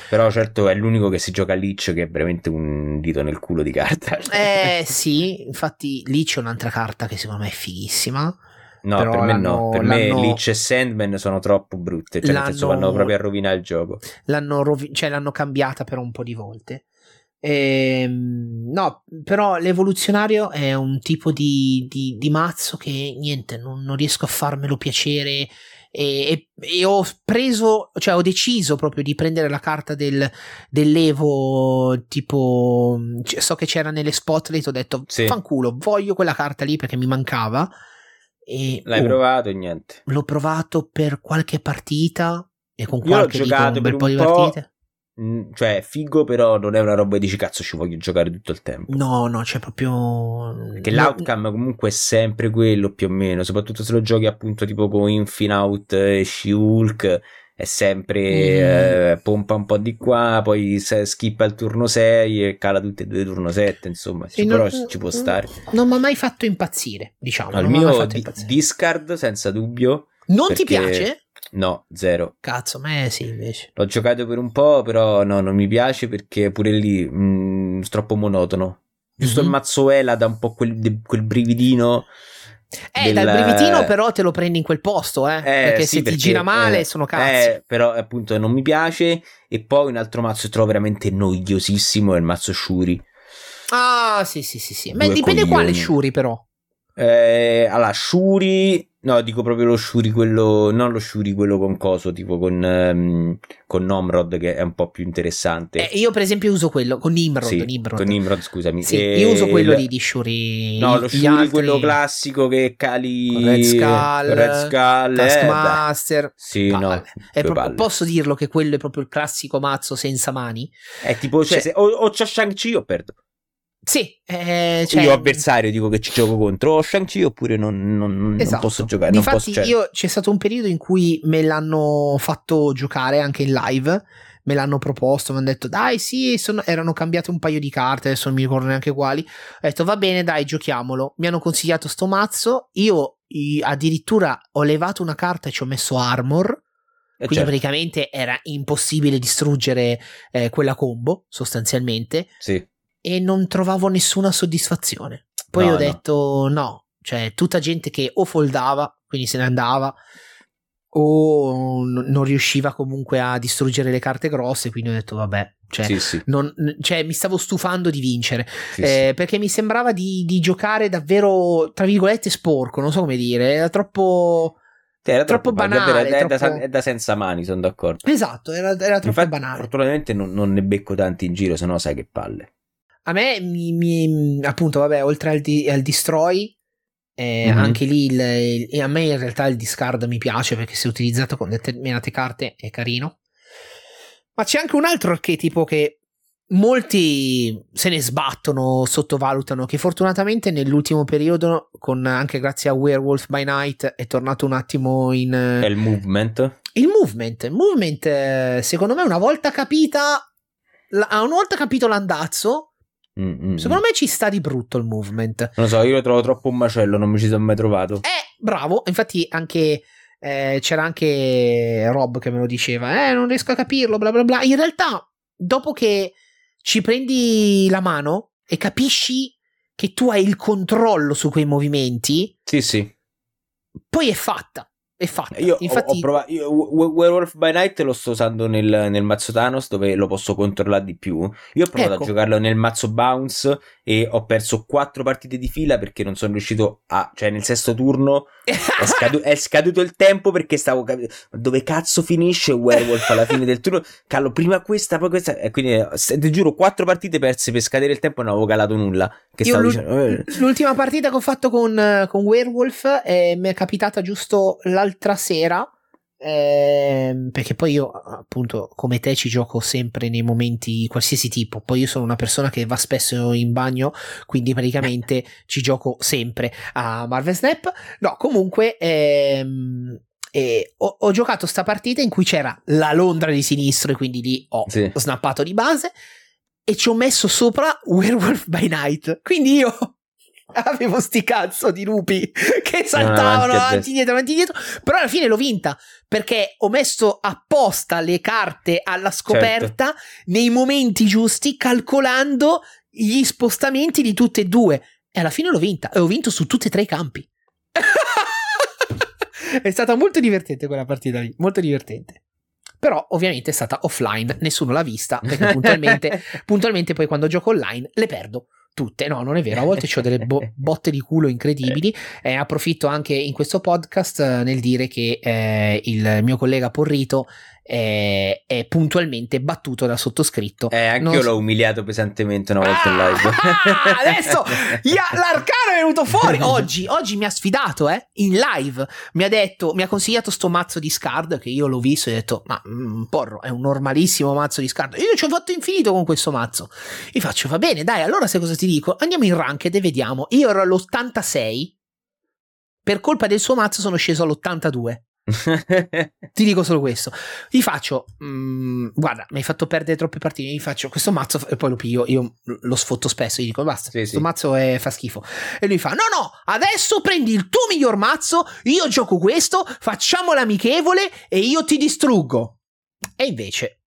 Però certo è l'unico che si gioca a Lich che è veramente un dito nel culo di carta. Eh sì, infatti lì c'è un'altra carta che secondo me è fighissima. No, per me no, per me Lich e Sandman sono troppo brutte, cioè nel senso vanno proprio a rovinare il gioco. L'hanno, rovi- cioè, l'hanno cambiata per un po' di volte. Ehm, no, però l'evoluzionario è un tipo di, di- di mazzo che niente, non, non riesco a farmelo piacere. E, e- e ho preso, cioè ho deciso proprio di prendere la carta del, dell'Evo. Tipo, so che c'era nelle spotlight. Ho detto, Sì. fanculo, voglio quella carta lì perché mi mancava. E L'hai oh, provato e niente. l'ho provato per qualche partita. E con Io qualche dico, giocato un bel po' di partite. Mm, Cioè, è figo, però non è una roba che dici cazzo, ci voglio giocare tutto il tempo. No, no, c'è proprio. Perché no, l'outcome comunque è sempre quello più o meno, soprattutto se lo giochi appunto tipo con Infinout e She-Hulk, è sempre Mm. eh, pompa un po' di qua, poi se skippa il turno 6 e cala tutti e due turno 7, insomma, sì, non- però ci può stare. Non mi ha mai fatto impazzire, diciamo. Ha mai mio di- impazzire. discard senza dubbio, non ti piace? No, zero. Cazzo, a me sì, invece. L'ho giocato per un po', però no, non mi piace perché pure lì mm, troppo monotono. Giusto Mhm. il mazzo Ela dà un po' quel, de- quel brividino. Eh, del- dal brivitino, però te lo prendi in quel posto, eh. Eh, perché sì, se perché, ti gira male, eh, sono cazzi. eh, però appunto non mi piace. E poi un altro mazzo che trovo veramente noiosissimo è il mazzo Shuri. Ah, sì, sì, sì, sì. Ma dipende coglioni. quale Shuri, però. Eh, allora, Shuri. No, dico proprio lo Shuri, quello. Non lo Shuri, quello con coso, tipo con, ehm, con Nomrod, che è un po' più interessante. Eh, io, per esempio, uso quello con Nimrod. Sì, Nimrod. con Nimrod, scusami. Sì, E io uso quello lì di Shuri. No, lo Shuri, altri- quello classico che cali. Con Red Skull, Red Skull, eh. Taskmaster. Sì, no. Palle. È due proprio- posso dirlo che quello è proprio il classico mazzo senza mani? È tipo, cioè, Cioè- se o, o c'ho Shang-Chi o perdo. Sì, eh, cioè, io avversario dico che ci gioco contro Shang-Chi oppure non, non- non Esatto. posso giocare. Non Difatti, posso, cioè- io c'è stato un periodo in cui me l'hanno fatto giocare anche in live. Me l'hanno proposto, mi hanno detto dai, sì, sono- erano cambiate un paio di carte, adesso non mi ricordo neanche quali. Ho detto va bene, dai, giochiamolo. Mi hanno consigliato sto mazzo. Io addirittura ho levato una carta e ci ho messo armor. eh, Quindi certo, praticamente era impossibile distruggere eh, quella combo, sostanzialmente. sì. E non trovavo nessuna soddisfazione. Poi No, ho no. detto no, cioè tutta gente che o foldava, quindi se ne andava, o non riusciva comunque a distruggere le carte grosse, quindi ho detto vabbè, cioè, sì, sì, non- cioè, mi stavo stufando di vincere, sì, eh, perché mi sembrava di, di giocare davvero, tra virgolette, sporco, non so come dire, era troppo... sì. Era troppo davvero- banale, È, da, troppo- è da senza mani, sono d'accordo. Esatto, era, era troppo Infatti, banale. fortunatamente non, non ne becco tanti in giro, se no sai che palle. A me, mi, mi- appunto, vabbè, oltre al, di- al destroy, eh, Mhm. anche lì il, il- a me in realtà il discard mi piace perché se utilizzato con determinate carte è carino. Ma c'è anche un altro archetipo che molti se ne sbattono, sottovalutano che fortunatamente nell'ultimo periodo, con, anche grazie a Werewolf by Night, è tornato un attimo in... È il movement. Il movement, il movement, secondo me, una volta capita, una volta capito l'andazzo, Mm-mm. secondo me ci sta di brutto il movement. Non lo so, io lo trovo troppo un macello, non mi ci sono mai trovato. Eh, bravo, infatti anche eh, c'era anche Rob che me lo diceva, eh, non riesco a capirlo, bla bla bla. In realtà, dopo che ci prendi la mano e capisci che tu hai il controllo su quei movimenti, Sì, sì. poi è fatta. È fatta. Io ho- Infatti, ho, provato. Io, Werewolf by Night lo sto usando nel, nel mazzo Thanos dove lo posso controllare di più. Io ho provato Ecco. a giocarlo nel mazzo Bounce e ho perso quattro partite di fila perché non sono riuscito a. cioè, nel sesto turno è, scadu- è scaduto il tempo perché stavo capendo dove cazzo finisce Werewolf alla fine del turno. Callo, prima questa, poi questa. E quindi, ti giuro, quattro partite perse per scadere il tempo e non avevo calato nulla. Che Io stavo l'ul- dicendo. eh, L'ultima partita che ho fatto con, con Werewolf eh, mi è capitata giusto l'altra sera. ehm, perché poi io, appunto, come te, ci gioco sempre nei momenti qualsiasi tipo. Poi io sono una persona che va spesso in bagno, quindi praticamente ci gioco sempre a Marvel Snap. No, comunque. ehm, eh, ho, ho giocato sta partita in cui c'era la Londra di sinistro e quindi lì ho Sì. snappato di base e ci ho messo sopra Werewolf by Night. Quindi io avevo sti cazzo di lupi che saltavano avanti e a avanti destra. dietro, avanti dietro. Però alla fine l'ho vinta perché ho messo apposta le carte alla scoperta Certo. nei momenti giusti, calcolando gli spostamenti di tutte e due. E alla fine l'ho vinta e ho vinto su tutti e tre i campi. è stata molto divertente quella partita lì, molto divertente. Però ovviamente è stata offline, nessuno l'ha vista perché puntualmente, puntualmente poi quando gioco online le perdo tutte. No, non è vero, a volte ho delle bo- botte di culo incredibili. E approfitto anche in questo podcast eh, nel dire che eh, il mio collega Porrito è, è puntualmente battuto dal sottoscritto. Eh, anche Non io so- l'ho umiliato pesantemente una volta in live. Ah, adesso ya- l'arcano è venuto fuori oggi. Oggi mi ha sfidato, eh, in live. Mi ha detto, mi ha consigliato sto mazzo di Scard che io l'ho visto e ho detto, ma mm, porro, è un normalissimo mazzo di Scard. Io ci ho fatto infinito con questo mazzo. Gli faccio, va bene, dai, allora sai cosa ti dico? Andiamo in ranked e vediamo. Io ero all'86. Per colpa del suo mazzo sono sceso all'82. Ti dico solo questo. Gli faccio, mm, guarda, mi hai fatto perdere troppe partite. Gli faccio questo mazzo e poi lo piglio. Io lo sfotto spesso. Gli dico, basta, Sì, questo sì. mazzo è- fa schifo. E lui fa, no, no, adesso prendi il tuo miglior mazzo. Io gioco questo, facciamo l'amichevole e io ti distruggo. E invece,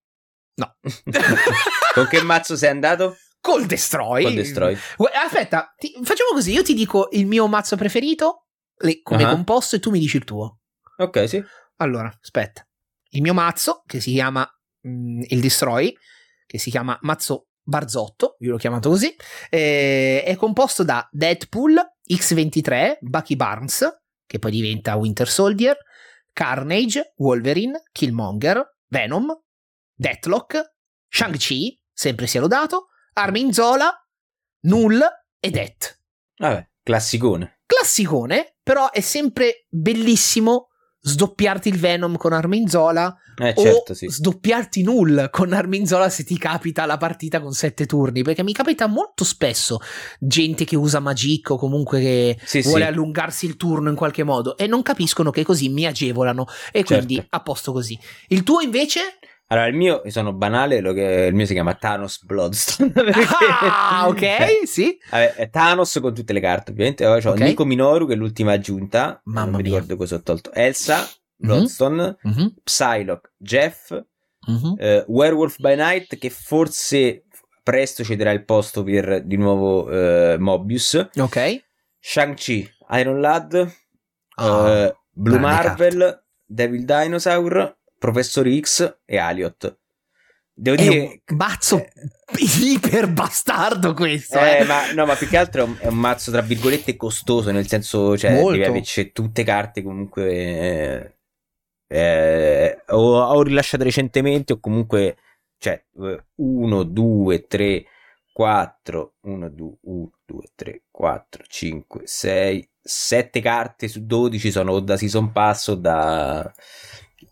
no. Con che mazzo sei andato? Col Destroy. Con Destroy. Aspetta, ti- facciamo così. Io ti dico il mio mazzo preferito, le- come Ah. composto, e tu mi dici il tuo. Ok, sì. Allora, aspetta. Il mio mazzo, che si chiama mm, il Destroy, che si chiama mazzo Barzotto, io l'ho chiamato così, eh, è composto da Deadpool, X23, Bucky Barnes, che poi diventa Winter Soldier, Carnage, Wolverine, Killmonger, Venom, Deathlock, Shang-Chi, sempre sia lodato, Armin Zola, Null e Death Vabbè, classicone. classicone, però è sempre bellissimo sdoppiarti il Venom con Arminzola Eh, o certo, sì. sdoppiarti null con Arminzola se ti capita la partita con sette turni, perché mi capita molto spesso gente che usa Magic o comunque che Sì, vuole sì. allungarsi il turno in qualche modo e non capiscono che così mi agevolano e quindi Certo. a posto così. Il tuo invece? Allora, il mio, io sono banale, lo che- il mio si chiama Thanos Bloodstone. perché- Ah, ok, Eh, sì. vabbè, è Thanos con tutte le carte, ovviamente. Poi c'ho Ok. Nico Minoru, che è l'ultima aggiunta. Mamma non mi mia. ricordo cosa ho tolto. Elsa, Mhm. Bloodstone, Mhm, Psylocke, Jeff, mhm. eh, Werewolf by Night, che forse presto cederà il posto per di nuovo eh, Mobius. Ok. Shang-Chi, Iron Lad, Ah, eh, Blue Marvel, Devil Dinosaur, Professor X e Aliot. Devo È dire. un mazzo eh, iper bastardo questo. eh, eh. ma, no, ma più che altro è un, è un mazzo tra virgolette costoso, nel senso, cioè, averci tutte carte comunque. eh, eh, ho, ho rilasciato recentemente, o comunque, cioè, 1, 2, 3, 4, 1, 2, 1, 2, 3, 4, 5, 6, 7 carte su 12 sono o da Season Pass o da,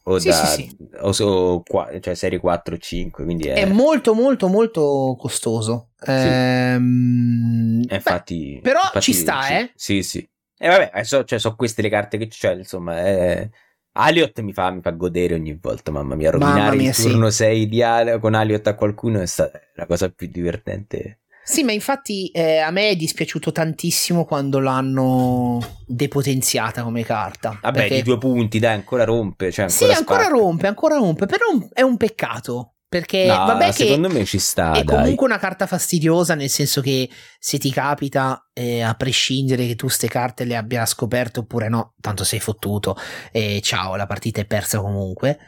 o, Sì, da, sì, sì. o so- qua- cioè serie 4 o 5, quindi è, È molto molto molto costoso. Ehm, eh, beh, infatti... però infatti ci sta, sì. eh. Sì, sì. E vabbè, eh, so, cioè, so queste le carte che c'è, insomma, è... Aliot mi fa, mi fa godere ogni volta, mamma mia, rovinare Mamma mia, il turno 6 di Ali- con Aliot a qualcuno è stata la cosa più divertente. Sì, ma infatti eh, a me è dispiaciuto tantissimo quando l'hanno depotenziata come carta. Vabbè, perché- di due punti, dai, ancora rompe, cioè Sì, ancora ancora spacca. rompe, ancora rompe, però è un peccato. Perché No, vabbè secondo me ci sta, è dai. comunque una carta fastidiosa, nel senso che se ti capita, eh, a prescindere che tu ste carte le abbia scoperte oppure no, tanto sei fottuto e ciao, la partita è persa comunque.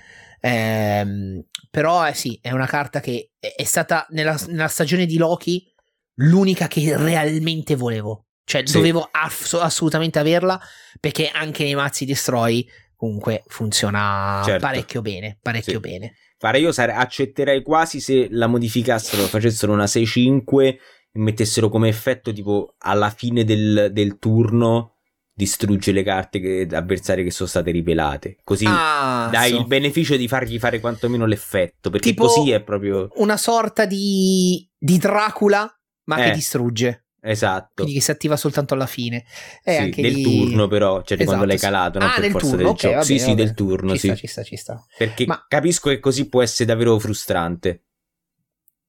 Ehm, però eh, sì, è una carta che è, è stata nella, nella stagione di Loki l'unica che realmente volevo. Cioè, Sì. dovevo ass- assolutamente averla perché anche nei mazzi destroy comunque funziona Certo. parecchio bene, parecchio Sì. bene. Guarda, io sare- accetterei quasi se la modificassero, facessero una 6-5 e mettessero come effetto tipo alla fine del, del turno distrugge le carte che, avversarie che sono state rivelate. Così Ah, dai so. il beneficio di fargli fare quantomeno l'effetto, perché Tipo- così è proprio una sorta di, di Dracula, ma che Eh. distrugge. esatto. Quindi che si attiva soltanto alla fine. E Sì, anche del lì- turno però, cioè di Esatto, quando l'hai sì. calato, non Ah, per forza turno, del ok, gioco. vabbè, sì, sì, vabbè. del turno, Ci sì. sta, ci sta, ci sta. Perché Ma- capisco che così può essere davvero frustrante.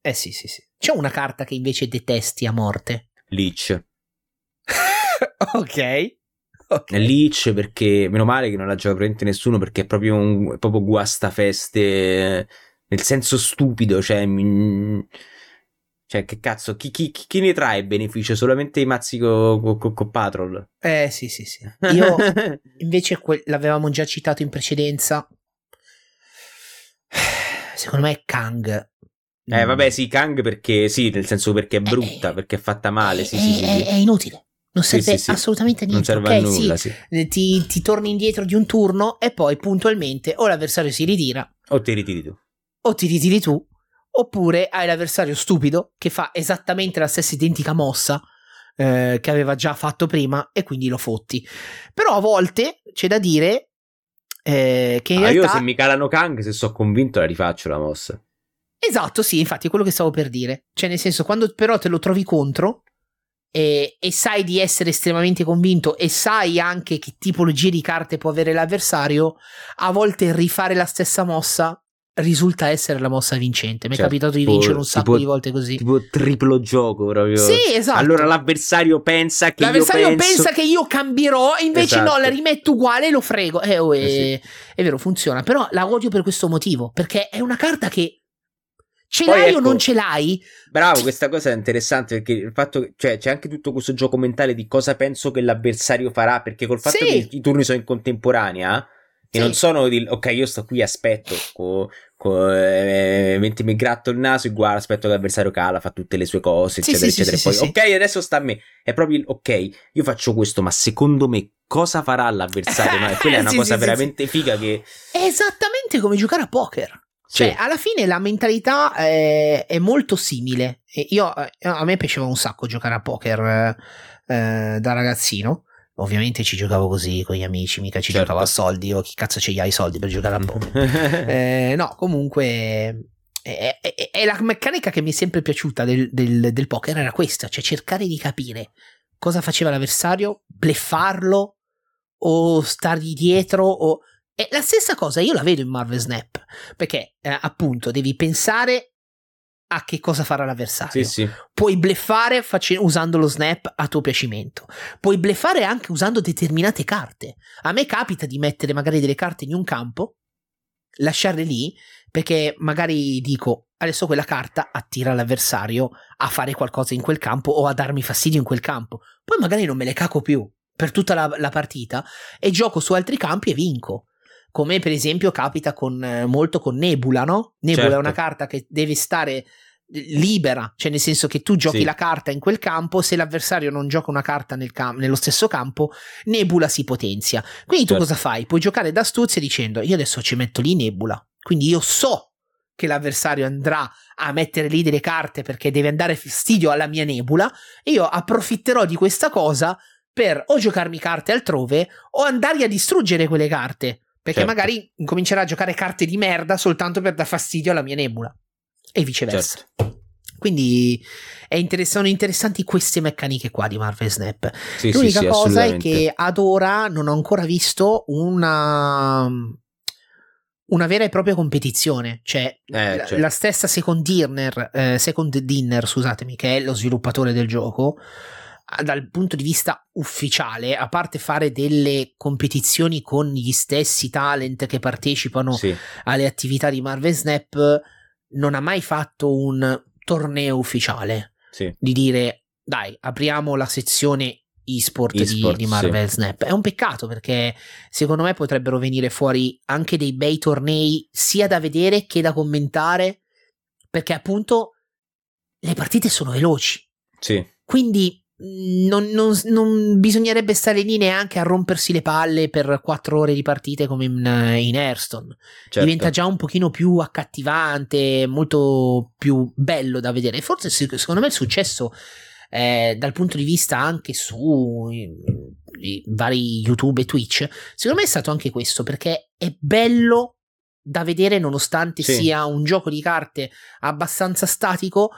Eh sì, sì, sì. C'è una carta che invece detesti a morte. Leech. ok. Ok. Leech perché meno male che non la gioca praticamente nessuno perché è proprio un è proprio guastafeste eh, nel senso stupido cioè, mm, cioè che cazzo chi, chi- chi ne trae beneficio solamente i mazzi con co, co- co Patrol Eh sì, sì, sì. Io invece que- l'avevamo già citato in precedenza. Secondo me è Kang. eh vabbè sì Kang perché sì nel senso perché è brutta Eh, perché è fatta male È- sì sì sì, è, sì. è inutile. Non Sì, serve sì, sì. assolutamente a non niente. serve ok, a nulla sì. sì. Eh, Ti, ti torni indietro di un turno e poi puntualmente o l'avversario si ritira o ti ritiri tu o ti ritiri tu oppure hai l'avversario stupido che fa esattamente la stessa identica mossa eh, che aveva già fatto prima e quindi lo fotti. Però a volte c'è da dire eh, che in Ah, io realtà... se mi calano Kang se sono convinto la rifaccio la mossa Esatto, sì, infatti è quello che stavo per dire. Cioè nel senso quando però te lo trovi contro e, e sai di essere estremamente convinto e sai anche che tipologie di carte può avere l'avversario, a volte rifare la stessa mossa risulta essere la mossa vincente. Mi è Cioè, capitato di vincere un sacco tipo- di volte così. tipo triplo gioco proprio Sì, esatto. allora l'avversario pensa che L'avversario io penso... pensa che io cambierò e invece no, Esatto. la rimetto uguale e lo frego. Eh, oh, Eh è, è vero, funziona. Però la odio per questo motivo. Perché è una carta che ce Poi l'hai o ecco, non ce l'hai. Bravo, questa cosa è interessante perché il fatto che cioè, c'è anche tutto questo gioco mentale di cosa penso che l'avversario farà, perché col fatto Sì. che i turni sono in contemporanea e Sì. non sono di ok, io sto qui, aspetto, co, co, eh, mentre mi gratto il naso, uguale, aspetto che l'avversario cala, fa tutte le sue cose, Sì, eccetera, sì, eccetera. sì, e poi, ok, adesso sta a me. È proprio il ok, io faccio questo, ma secondo me cosa farà l'avversario? No? E quella è una cosa veramente figa che. È esattamente come giocare a poker. Cioè, Sì. alla fine la mentalità è, è molto simile. E io, eh, a me piaceva un sacco giocare a poker eh, eh, da ragazzino. Ovviamente ci giocavo così con gli amici, mica ci Certo. giocavo a soldi. O chi cazzo ce li ha i soldi per giocare a poker? Eh, no, comunque è, è- è la meccanica che mi è sempre piaciuta del, del- del poker era questa, cioè cercare di capire cosa faceva l'avversario, bleffarlo o stargli dietro o... È la stessa cosa, io la vedo in Marvel Snap, perché eh, appunto devi pensare a che cosa farà l'avversario. sì, sì. Puoi bleffare face- usando lo snap a tuo piacimento. Puoi bleffare anche usando determinate carte. A me capita di mettere magari delle carte in un campo, lasciarle lì, perché magari dico adesso quella carta attira l'avversario a fare qualcosa in quel campo o a darmi fastidio in quel campo. Poi magari non me le caco più per tutta la, la partita e gioco su altri campi e vinco. Come per esempio capita con, eh, molto con Nebula, no? Nebula Certo. è una carta che deve stare libera, cioè nel senso che tu giochi Sì. la carta in quel campo, se l'avversario non gioca una carta nel cam- nello stesso campo, Nebula si potenzia. Quindi tu Certo. cosa fai? Puoi giocare d'astuzia dicendo io adesso ci metto lì Nebula, quindi io so che l'avversario andrà a mettere lì delle carte perché deve andare fastidio alla mia Nebula e io approfitterò di questa cosa per o giocarmi carte altrove o andare a distruggere quelle carte. Perché Certo. magari comincerà a giocare carte di merda soltanto per dar fastidio alla mia nebula. E viceversa. Certo. Quindi è interess- sono interessanti queste meccaniche qua di Marvel Snap. Sì, sì, L'unica sì, cosa è che ad ora non ho ancora visto una, una vera e propria competizione. Cioè, Eh, la, certo. la stessa Second Dinner, eh, Second Dinner, scusatemi, che è lo sviluppatore del gioco, dal punto di vista ufficiale, a parte fare delle competizioni con gli stessi talent che partecipano Sì, alle attività di Marvel Snap, non ha mai fatto un torneo ufficiale sì. di dire dai, apriamo la sezione e-sport, di- E-sport, di, Marvel Snap. È un peccato perché secondo me potrebbero venire fuori anche dei bei tornei sia da vedere che da commentare perché appunto le partite sono veloci. Sì, Quindi non, non- non bisognerebbe stare lì neanche a rompersi le palle per quattro ore di partite come in, in Hearthstone. certo. Diventa già un pochino più accattivante, molto più bello da vedere. Forse se- secondo me il successo eh, dal punto di vista anche su i vari YouTube e Twitch, secondo me è stato anche questo perché è bello da vedere nonostante Sì. sia un gioco di carte abbastanza statico.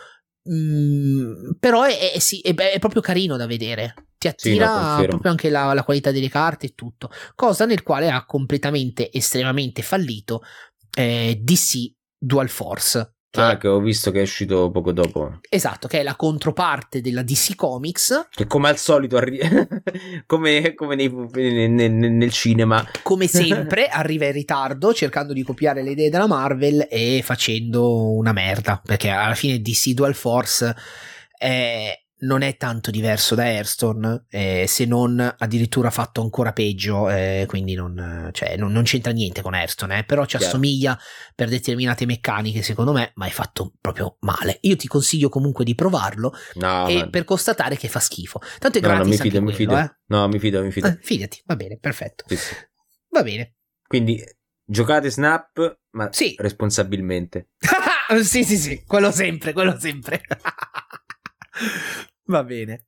Mm, però è, è- sì, è- è proprio carino da vedere. Ti Sì, no, attira proprio anche la, la qualità delle carte e tutto. Cosa nel quale ha completamente, estremamente fallito eh, DC Dual Force. Ah, è- che ho visto che è uscito poco dopo. esatto, che è la controparte della DC Comics. Che come al solito arri- come, come nei- nel, nel- cinema. Come sempre, arriva in ritardo cercando di copiare le idee della Marvel e facendo una merda. Perché alla fine DC Dual Force eh, non è tanto diverso da Hearthstone, eh, se non addirittura fatto ancora peggio. eh, quindi non, cioè, non- non c'entra niente con Hearthstone, eh, però ci Chiaro. assomiglia per determinate meccaniche, secondo me, ma è fatto proprio male. Io ti consiglio comunque di provarlo No, e per constatare che fa schifo. Tanto è no, no, gratis mi anche fido, mi quello, fido. eh. No, mi fido, mi fido. Eh, fidati, va bene, perfetto. Sì, sì. Va bene. Quindi giocate Snap, ma Sì. responsabilmente. sì, sì, sì, quello sempre, quello sempre. Va bene.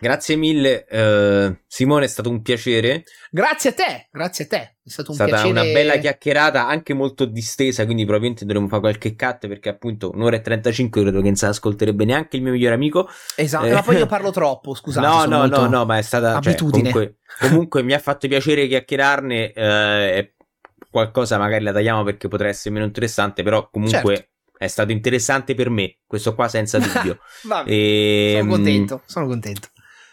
Grazie mille, eh, Simone, è stato un piacere. Grazie a te, grazie a te. È stato un stata piacere. una bella chiacchierata, anche molto distesa, quindi probabilmente dovremo fare qualche cut perché appunto un'ora e 35 credo che non si ascolterebbe neanche il mio migliore amico. Esatto, Eh. ma poi io parlo troppo, scusate. no, no, no, no, ma è stata cioè, abitudine. comunque, comunque mi ha fatto piacere chiacchierarne. eh, qualcosa magari la tagliamo perché potrà essere meno interessante, però comunque Certo. È stato interessante per me. Questo qua senza dubbio. Va bene, e, sono contento, sono contento.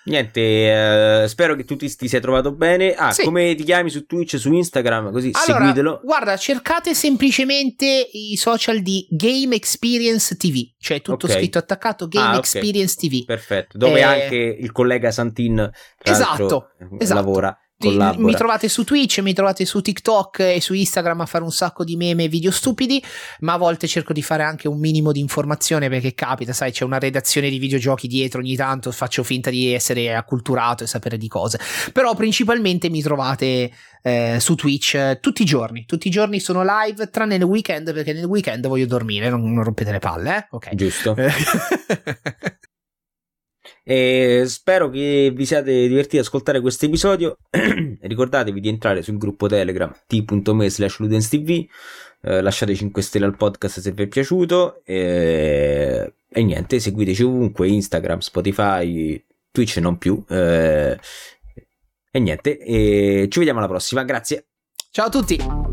Niente, eh, spero che tu ti, ti sia trovato bene. Ah, Sì. come ti chiami su Twitch, su Instagram? Così Allora, seguitelo. guarda, cercate semplicemente i social di Game Experience TV, cioè tutto Ok. scritto attaccato Game Ah. Experience TV. Perfetto. Dove Eh, anche il collega Santin Esatto, eh, esatto. lavora. Collabora. mi trovate su Twitch, mi trovate su TikTok e su Instagram a fare un sacco di meme e video stupidi, ma a volte cerco di fare anche un minimo di informazione perché capita, sai, c'è una redazione di videogiochi dietro ogni tanto, faccio finta di essere acculturato e sapere di cose. Però principalmente mi trovate eh, su Twitch eh, tutti i giorni, tutti i giorni sono live, tranne nel weekend perché nel weekend voglio dormire, non, non rompete le palle, eh? Ok. Giusto. E spero che vi siate divertiti ad ascoltare questo episodio. Ricordatevi di entrare sul gruppo Telegram t.me slash ludenstv. Eh, lasciate 5 stelle al podcast se vi è piaciuto. E, e niente, seguiteci ovunque: Instagram, Spotify, Twitch non più. Eh, e niente, e ci vediamo alla prossima. Grazie. Ciao a tutti!